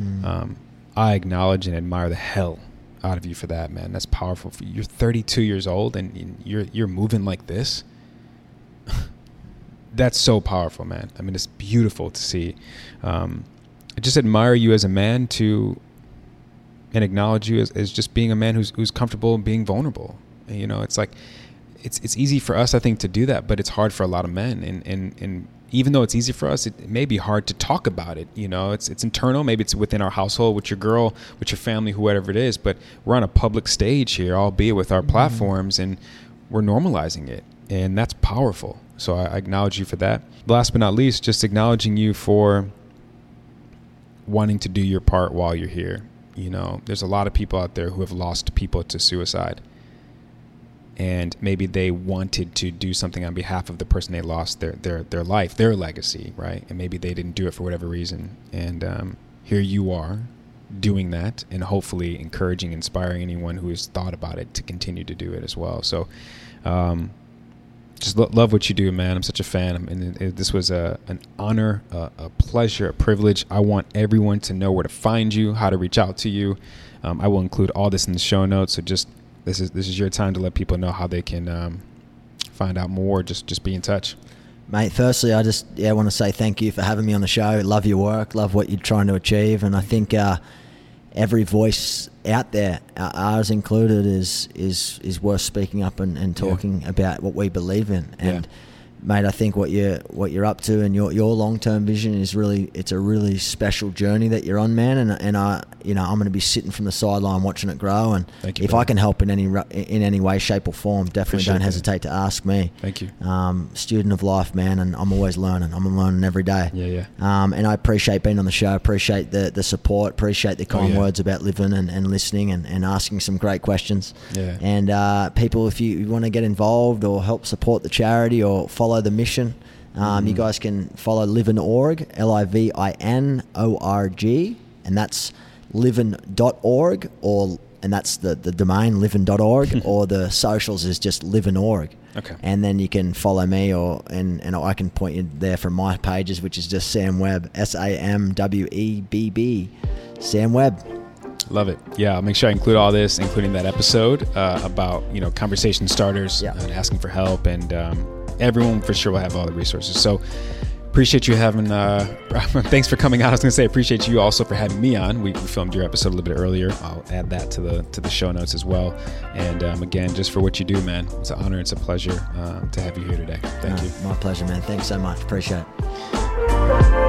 Mm. Um, I acknowledge and admire the hell out of you for that, man. That's powerful. You're 32 years old and you're you're moving like this. [laughs] That's so powerful, man. I mean, it's beautiful to see. Um, I just admire you as a man to, and acknowledge you as, as just being a man who's who's comfortable being vulnerable. And, you know, it's like it's it's easy for us, I think, to do that, but it's hard for a lot of men. And and and even though it's easy for us, it, it, may be hard to talk about it. You know, it's it's internal. Maybe it's within our household, with your girl, with your family, whoever it is. But we're on a public stage here, albeit with our mm-hmm. platforms, and we're normalizing it, and that's powerful. So I, I acknowledge you for that. Last but not least, just acknowledging you for wanting to do your part while you're here. You know, there's a lot of people out there who have lost people to suicide and maybe they wanted to do something on behalf of the person they lost their their their life, their legacy, right? And maybe they didn't do it for whatever reason. And um, here you are doing that, and hopefully encouraging, inspiring anyone who has thought about it to continue to do it as well. So. Um, just lo- love what you do, man. I'm such a fan, and it, it, this was a an honor, a, a, pleasure, a privilege. I want everyone to know where to find you, how to reach out to you. Um, I will include all this in the show notes, so just this is this is your time to let people know how they can um, find out more. Just just be in touch. Mate, firstly, I just yeah want to say thank you for having me on the show. Love your work, love what you're trying to achieve, and I think uh, every voice out there, ours included, is is is worth speaking up and, and talking yeah. about what we believe in. And yeah mate, I think what you're what you're up to and your your long term vision is really it's a really special journey that you're on, man. And and I you know I'm going to be sitting from the sideline watching it grow. And you, if I can help in any in any way, shape or form, definitely Appreciate don't hesitate that. to ask me. Thank you. Um, student of life, man, and I'm always learning. I'm learning every day. Yeah, yeah. Um, and I appreciate being on the show. Appreciate the the support. Appreciate the kind oh, yeah. words about Livin and, and listening and, and asking some great questions. Yeah. And uh, people, if you, you want to get involved or help support the charity or follow follow the mission. Um, mm. You guys can follow Livin.org, L I V I N O R G, and that's livin.org, or and that's the, the domain livin.org, [laughs] or the socials is just livin.org. Okay. And then you can follow me, or and, and I can point you there from my pages, which is just Sam Webb, S A M W E B B, Sam Webb. Love it. Yeah, I'll make sure I include all this, including that episode uh, about you know conversation starters yeah. and asking for help and. Um, everyone for sure will have all the resources. So appreciate you having. Uh, [laughs] thanks for coming out. I was going to say appreciate you also for having me on. We, we, filmed your episode a little bit earlier. I'll add that to the to the show notes as well. And um, again, just for what you do, man, it's an honor. It's a pleasure um, to have you here today. Thank no, you. My pleasure, man. Thanks so much. Appreciate it.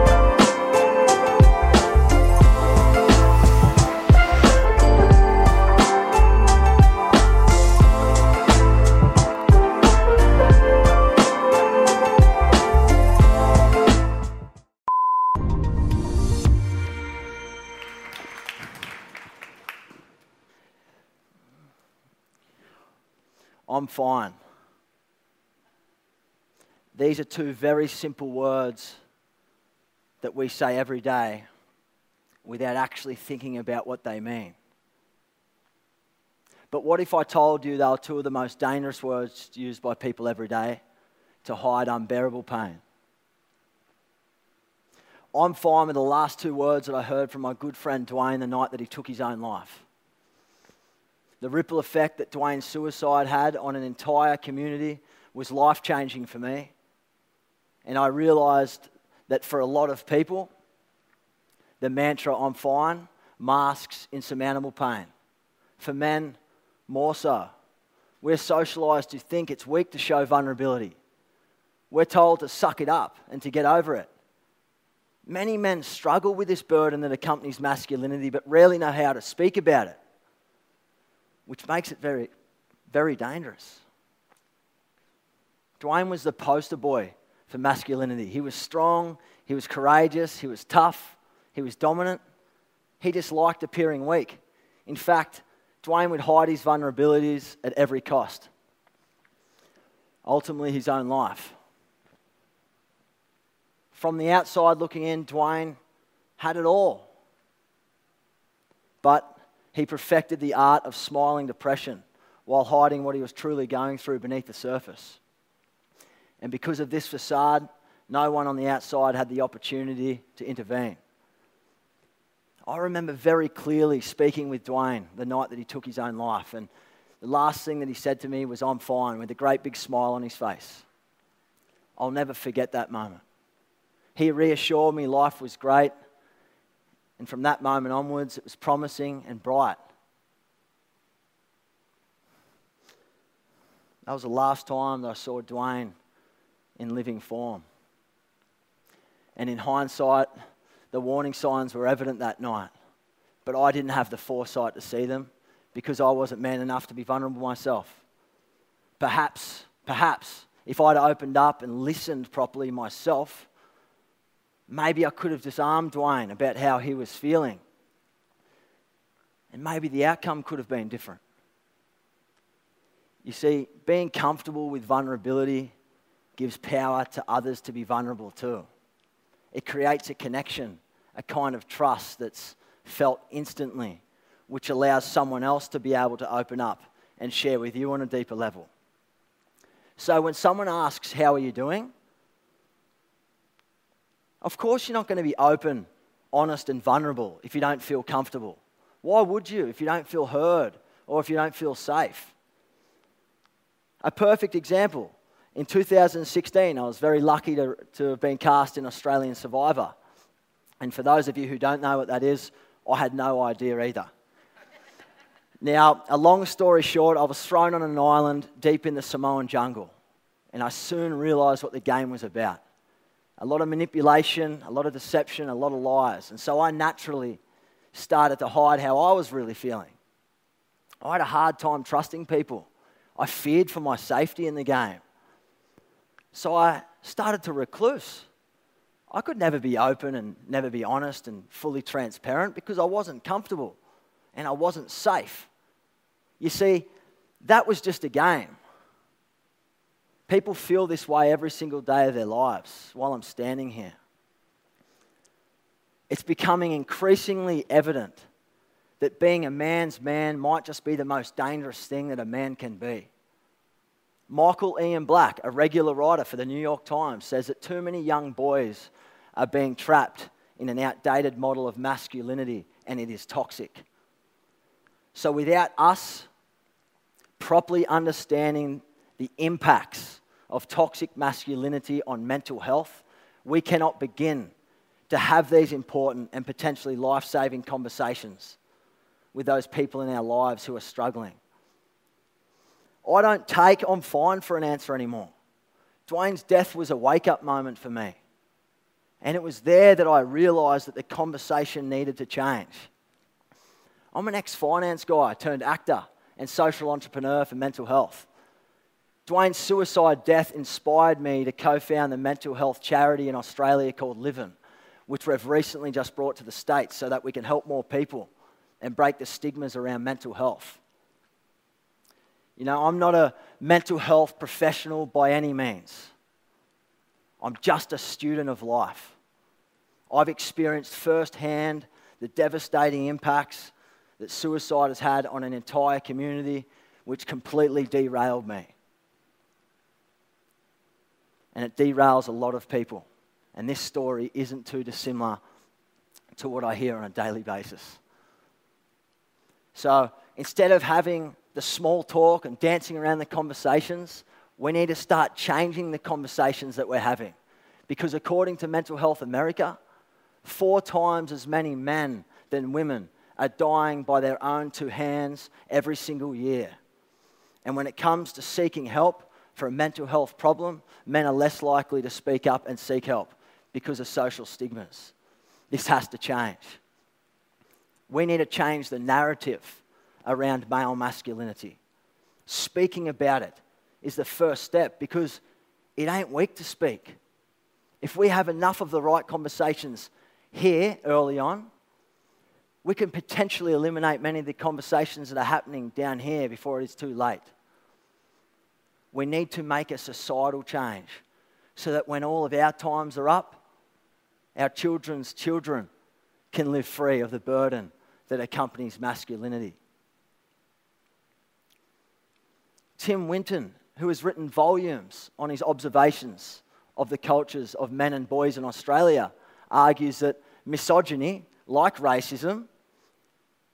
I'm fine. These are two very simple words that we say every day without actually thinking about what they mean. But what if I told you they were two of the most dangerous words used by people every day to hide unbearable pain? I'm fine with the last two words that I heard from my good friend Dwayne the night that he took his own life the ripple effect that Dwayne's suicide had on an entire community was life changing for me. And I realized that for a lot of people, the mantra, I'm fine, masks insurmountable pain. For men, more so. We're socialized to think it's weak to show vulnerability. We're told to suck it up and to get over it. Many men struggle with this burden that accompanies masculinity, but rarely know how to speak about it which makes it very, very dangerous. Dwayne was the poster boy for masculinity. He was strong, he was courageous, he was tough, he was dominant. He just liked appearing weak. In fact, Dwayne would hide his vulnerabilities at every cost. Ultimately, his own life. From the outside looking in, Dwayne had it all. But he perfected the art of smiling depression while hiding what he was truly going through beneath the surface. And because of this facade, no one on the outside had the opportunity to intervene. I remember very clearly speaking with Dwayne the night that he took his own life. And the last thing that he said to me was, I'm fine, with a great big smile on his face. I'll never forget that moment. He reassured me life was great. And from that moment onwards, it was promising and bright. That was the last time that I saw Dwayne in living form. And in hindsight, the warning signs were evident that night. But I didn't have the foresight to see them because I wasn't man enough to be vulnerable myself. Perhaps, perhaps, if I'd opened up and listened properly myself, maybe I could have disarmed Dwayne about how he was feeling. And maybe the outcome could have been different. You see, being comfortable with vulnerability gives power to others to be vulnerable too. It creates a connection, a kind of trust that's felt instantly, which allows someone else to be able to open up and share with you on a deeper level. So when someone asks, How are you doing? Of course, you're not going to be open, honest, and vulnerable if you don't feel comfortable. Why would you if you don't feel heard or if you don't feel safe? A perfect example in 2016, I was very lucky to, to have been cast in Australian Survivor. And for those of you who don't know what that is, I had no idea either. now, a long story short, I was thrown on an island deep in the Samoan jungle. And I soon realized what the game was about a lot of manipulation, a lot of deception, a lot of lies. And so I naturally started to hide how I was really feeling. I had a hard time trusting people. I feared for my safety in the game. So I started to recluse. I could never be open and never be honest and fully transparent because I wasn't comfortable and I wasn't safe. You see, that was just a game. People feel this way every single day of their lives while I'm standing here. It's becoming increasingly evident that being a man's man might just be the most dangerous thing that a man can be. Michael Ian Black, a regular writer for the New York Times, says that too many young boys are being trapped in an outdated model of masculinity and it is toxic. So, without us properly understanding the impacts of toxic masculinity on mental health, we cannot begin to have these important and potentially life saving conversations with those people in our lives who are struggling. I don't take, I'm fine for an answer anymore. Dwayne's death was a wake up moment for me. And it was there that I realized that the conversation needed to change. I'm an ex finance guy turned actor and social entrepreneur for mental health. Dwayne's suicide death inspired me to co found the mental health charity in Australia called Livin, which we've recently just brought to the States so that we can help more people and break the stigmas around mental health. You know, I'm not a mental health professional by any means. I'm just a student of life. I've experienced firsthand the devastating impacts that suicide has had on an entire community, which completely derailed me. And it derails a lot of people. And this story isn't too dissimilar to what I hear on a daily basis. So instead of having the small talk and dancing around the conversations, we need to start changing the conversations that we're having. Because according to Mental Health America, four times as many men than women are dying by their own two hands every single year. And when it comes to seeking help for a mental health problem, men are less likely to speak up and seek help because of social stigmas. This has to change. We need to change the narrative around male masculinity. Speaking about it is the first step because it ain't weak to speak. If we have enough of the right conversations here early on, we can potentially eliminate many of the conversations that are happening down here before it is too late. We need to make a societal change so that when all of our times are up, our children's children can live free of the burden that accompanies masculinity. Tim Winton who has written volumes on his observations of the cultures of men and boys in Australia, argues that misogyny, like racism,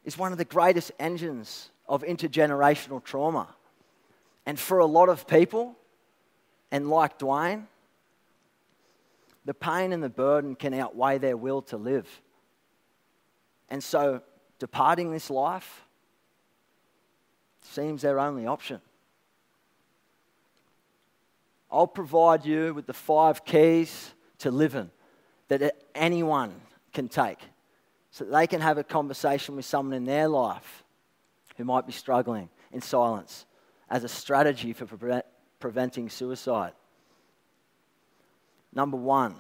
is one of the greatest engines of intergenerational trauma. And for a lot of people, and like Dwayne, the pain and the burden can outweigh their will to live. And so, departing this life seems their only option. I'll provide you with the five keys to living that anyone can take so that they can have a conversation with someone in their life who might be struggling in silence as a strategy for pre- preventing suicide. Number one,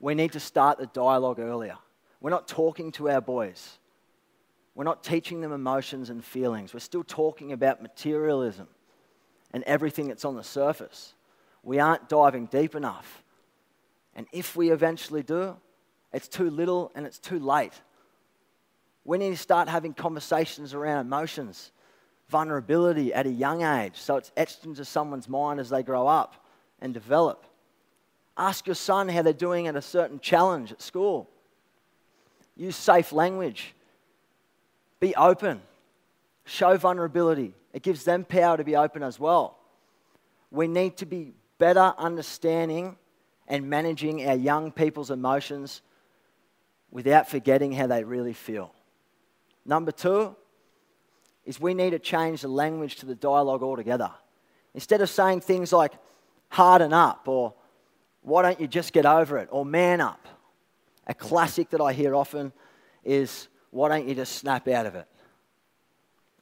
we need to start the dialogue earlier. We're not talking to our boys. We're not teaching them emotions and feelings. We're still talking about materialism and everything that's on the surface. We aren't diving deep enough. And if we eventually do, it's too little and it's too late. We need to start having conversations around emotions, vulnerability at a young age so it's etched into someone's mind as they grow up and develop. Ask your son how they're doing at a certain challenge at school. Use safe language. Be open. Show vulnerability. It gives them power to be open as well. We need to be better understanding and managing our young people's emotions without forgetting how they really feel. Number two is we need to change the language to the dialogue altogether. Instead of saying things like harden up or why don't you just get over it or man up, a classic that I hear often is why don't you just snap out of it?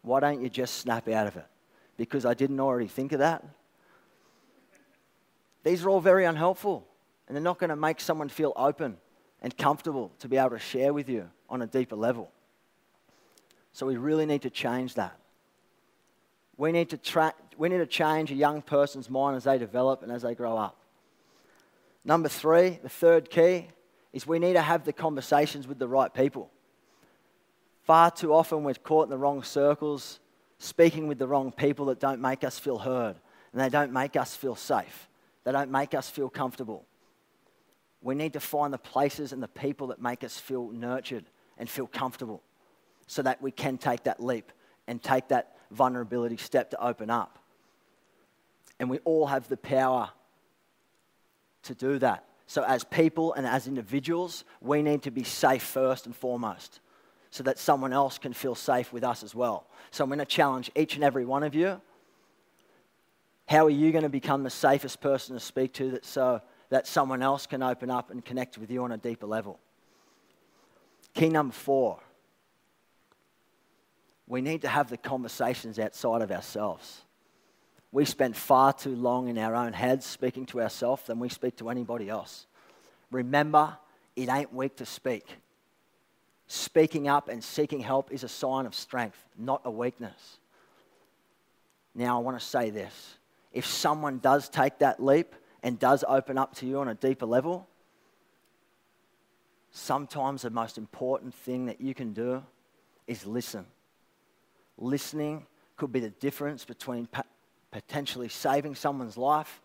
Why don't you just snap out of it? Because I didn't already think of that. These are all very unhelpful and they're not going to make someone feel open and comfortable to be able to share with you on a deeper level. So we really need to change that. We need to, tra- we need to change a young person's mind as they develop and as they grow up. Number three, the third key, is we need to have the conversations with the right people. Far too often we're caught in the wrong circles, speaking with the wrong people that don't make us feel heard and they don't make us feel safe. They don't make us feel comfortable. We need to find the places and the people that make us feel nurtured and feel comfortable so that we can take that leap and take that vulnerability step to open up. And we all have the power to do that. So, as people and as individuals, we need to be safe first and foremost so that someone else can feel safe with us as well. So, I'm going to challenge each and every one of you. How are you going to become the safest person to speak to that so that someone else can open up and connect with you on a deeper level. Key number four we need to have the conversations outside of ourselves. We spend far too long in our own heads speaking to ourselves than we speak to anybody else. Remember, it ain't weak to speak. Speaking up and seeking help is a sign of strength, not a weakness. Now, I want to say this if someone does take that leap, and does open up to you on a deeper level, sometimes the most important thing that you can do is listen. Listening could be the difference between potentially saving someone's life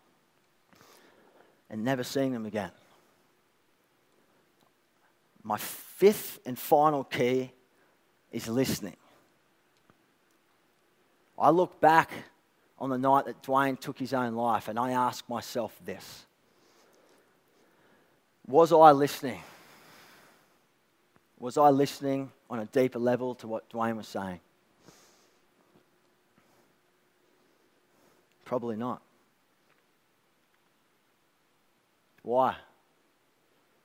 and never seeing them again. My fifth and final key is listening. I look back on the night that Dwayne took his own life, and I ask myself this Was I listening? Was I listening on a deeper level to what Dwayne was saying? Probably not. Why?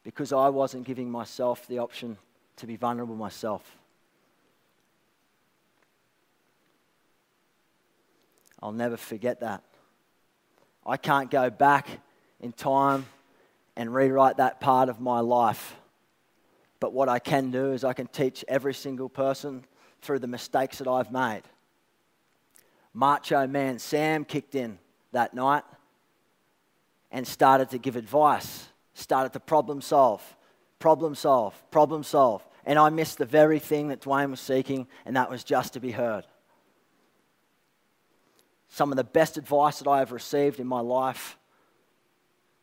Because I wasn't giving myself the option to be vulnerable myself. I'll never forget that. I can't go back in time and rewrite that part of my life. But what I can do is I can teach every single person through the mistakes that I've made. Macho man Sam kicked in that night and started to give advice, started to problem solve, problem solve, problem solve. And I missed the very thing that Dwayne was seeking, and that was just to be heard. some of the best advice that I have received in my life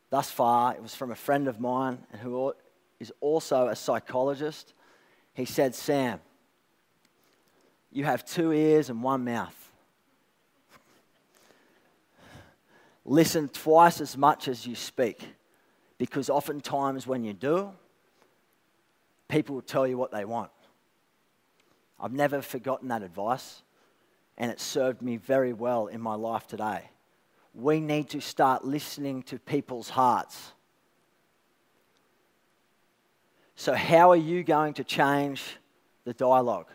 thus far. It was from a friend of mine who is also a psychologist. He said, Sam, you have two ears and one mouth. Listen twice as much as you speak, because oftentimes when you do, people will tell you what they want. I've never forgotten that advice, and it served me very well in my life today. We need to start listening to people's hearts. So, how are you going to change the dialogue?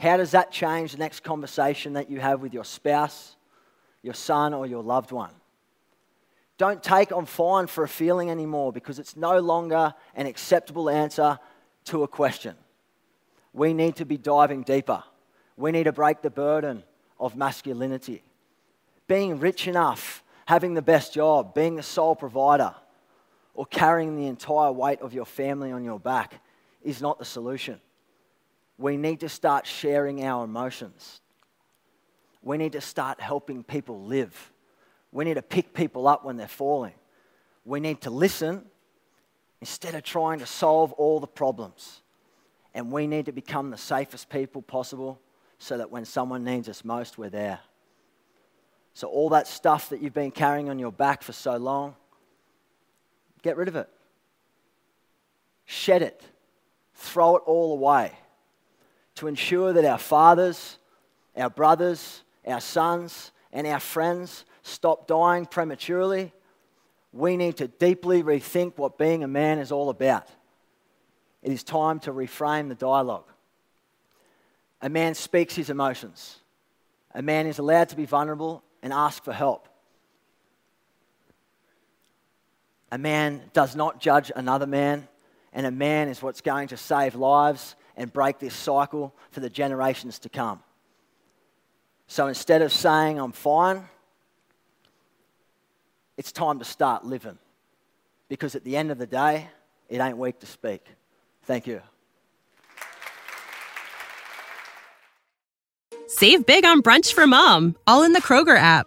How does that change the next conversation that you have with your spouse, your son, or your loved one? Don't take on fine for a feeling anymore because it's no longer an acceptable answer to a question. We need to be diving deeper. We need to break the burden of masculinity. Being rich enough, having the best job, being the sole provider, or carrying the entire weight of your family on your back is not the solution we need to start sharing our emotions. We need to start helping people live. We need to pick people up when they're falling. We need to listen instead of trying to solve all the problems. And we need to become the safest people possible so that when someone needs us most, we're there. So, all that stuff that you've been carrying on your back for so long, get rid of it. Shed it. Throw it all away to ensure that our fathers, our brothers, our sons, and our friends stop dying prematurely, we need to deeply rethink what being a man is all about. It is time to reframe the dialogue. A man speaks his emotions. A man is allowed to be vulnerable and ask for help. A man does not judge another man, and a man is what's going to save lives and break this cycle for the generations to come. So instead of saying, I'm fine, it's time to start living. Because at the end of the day, it ain't weak to speak. Thank you. Save big on brunch for mom, all in the Kroger app.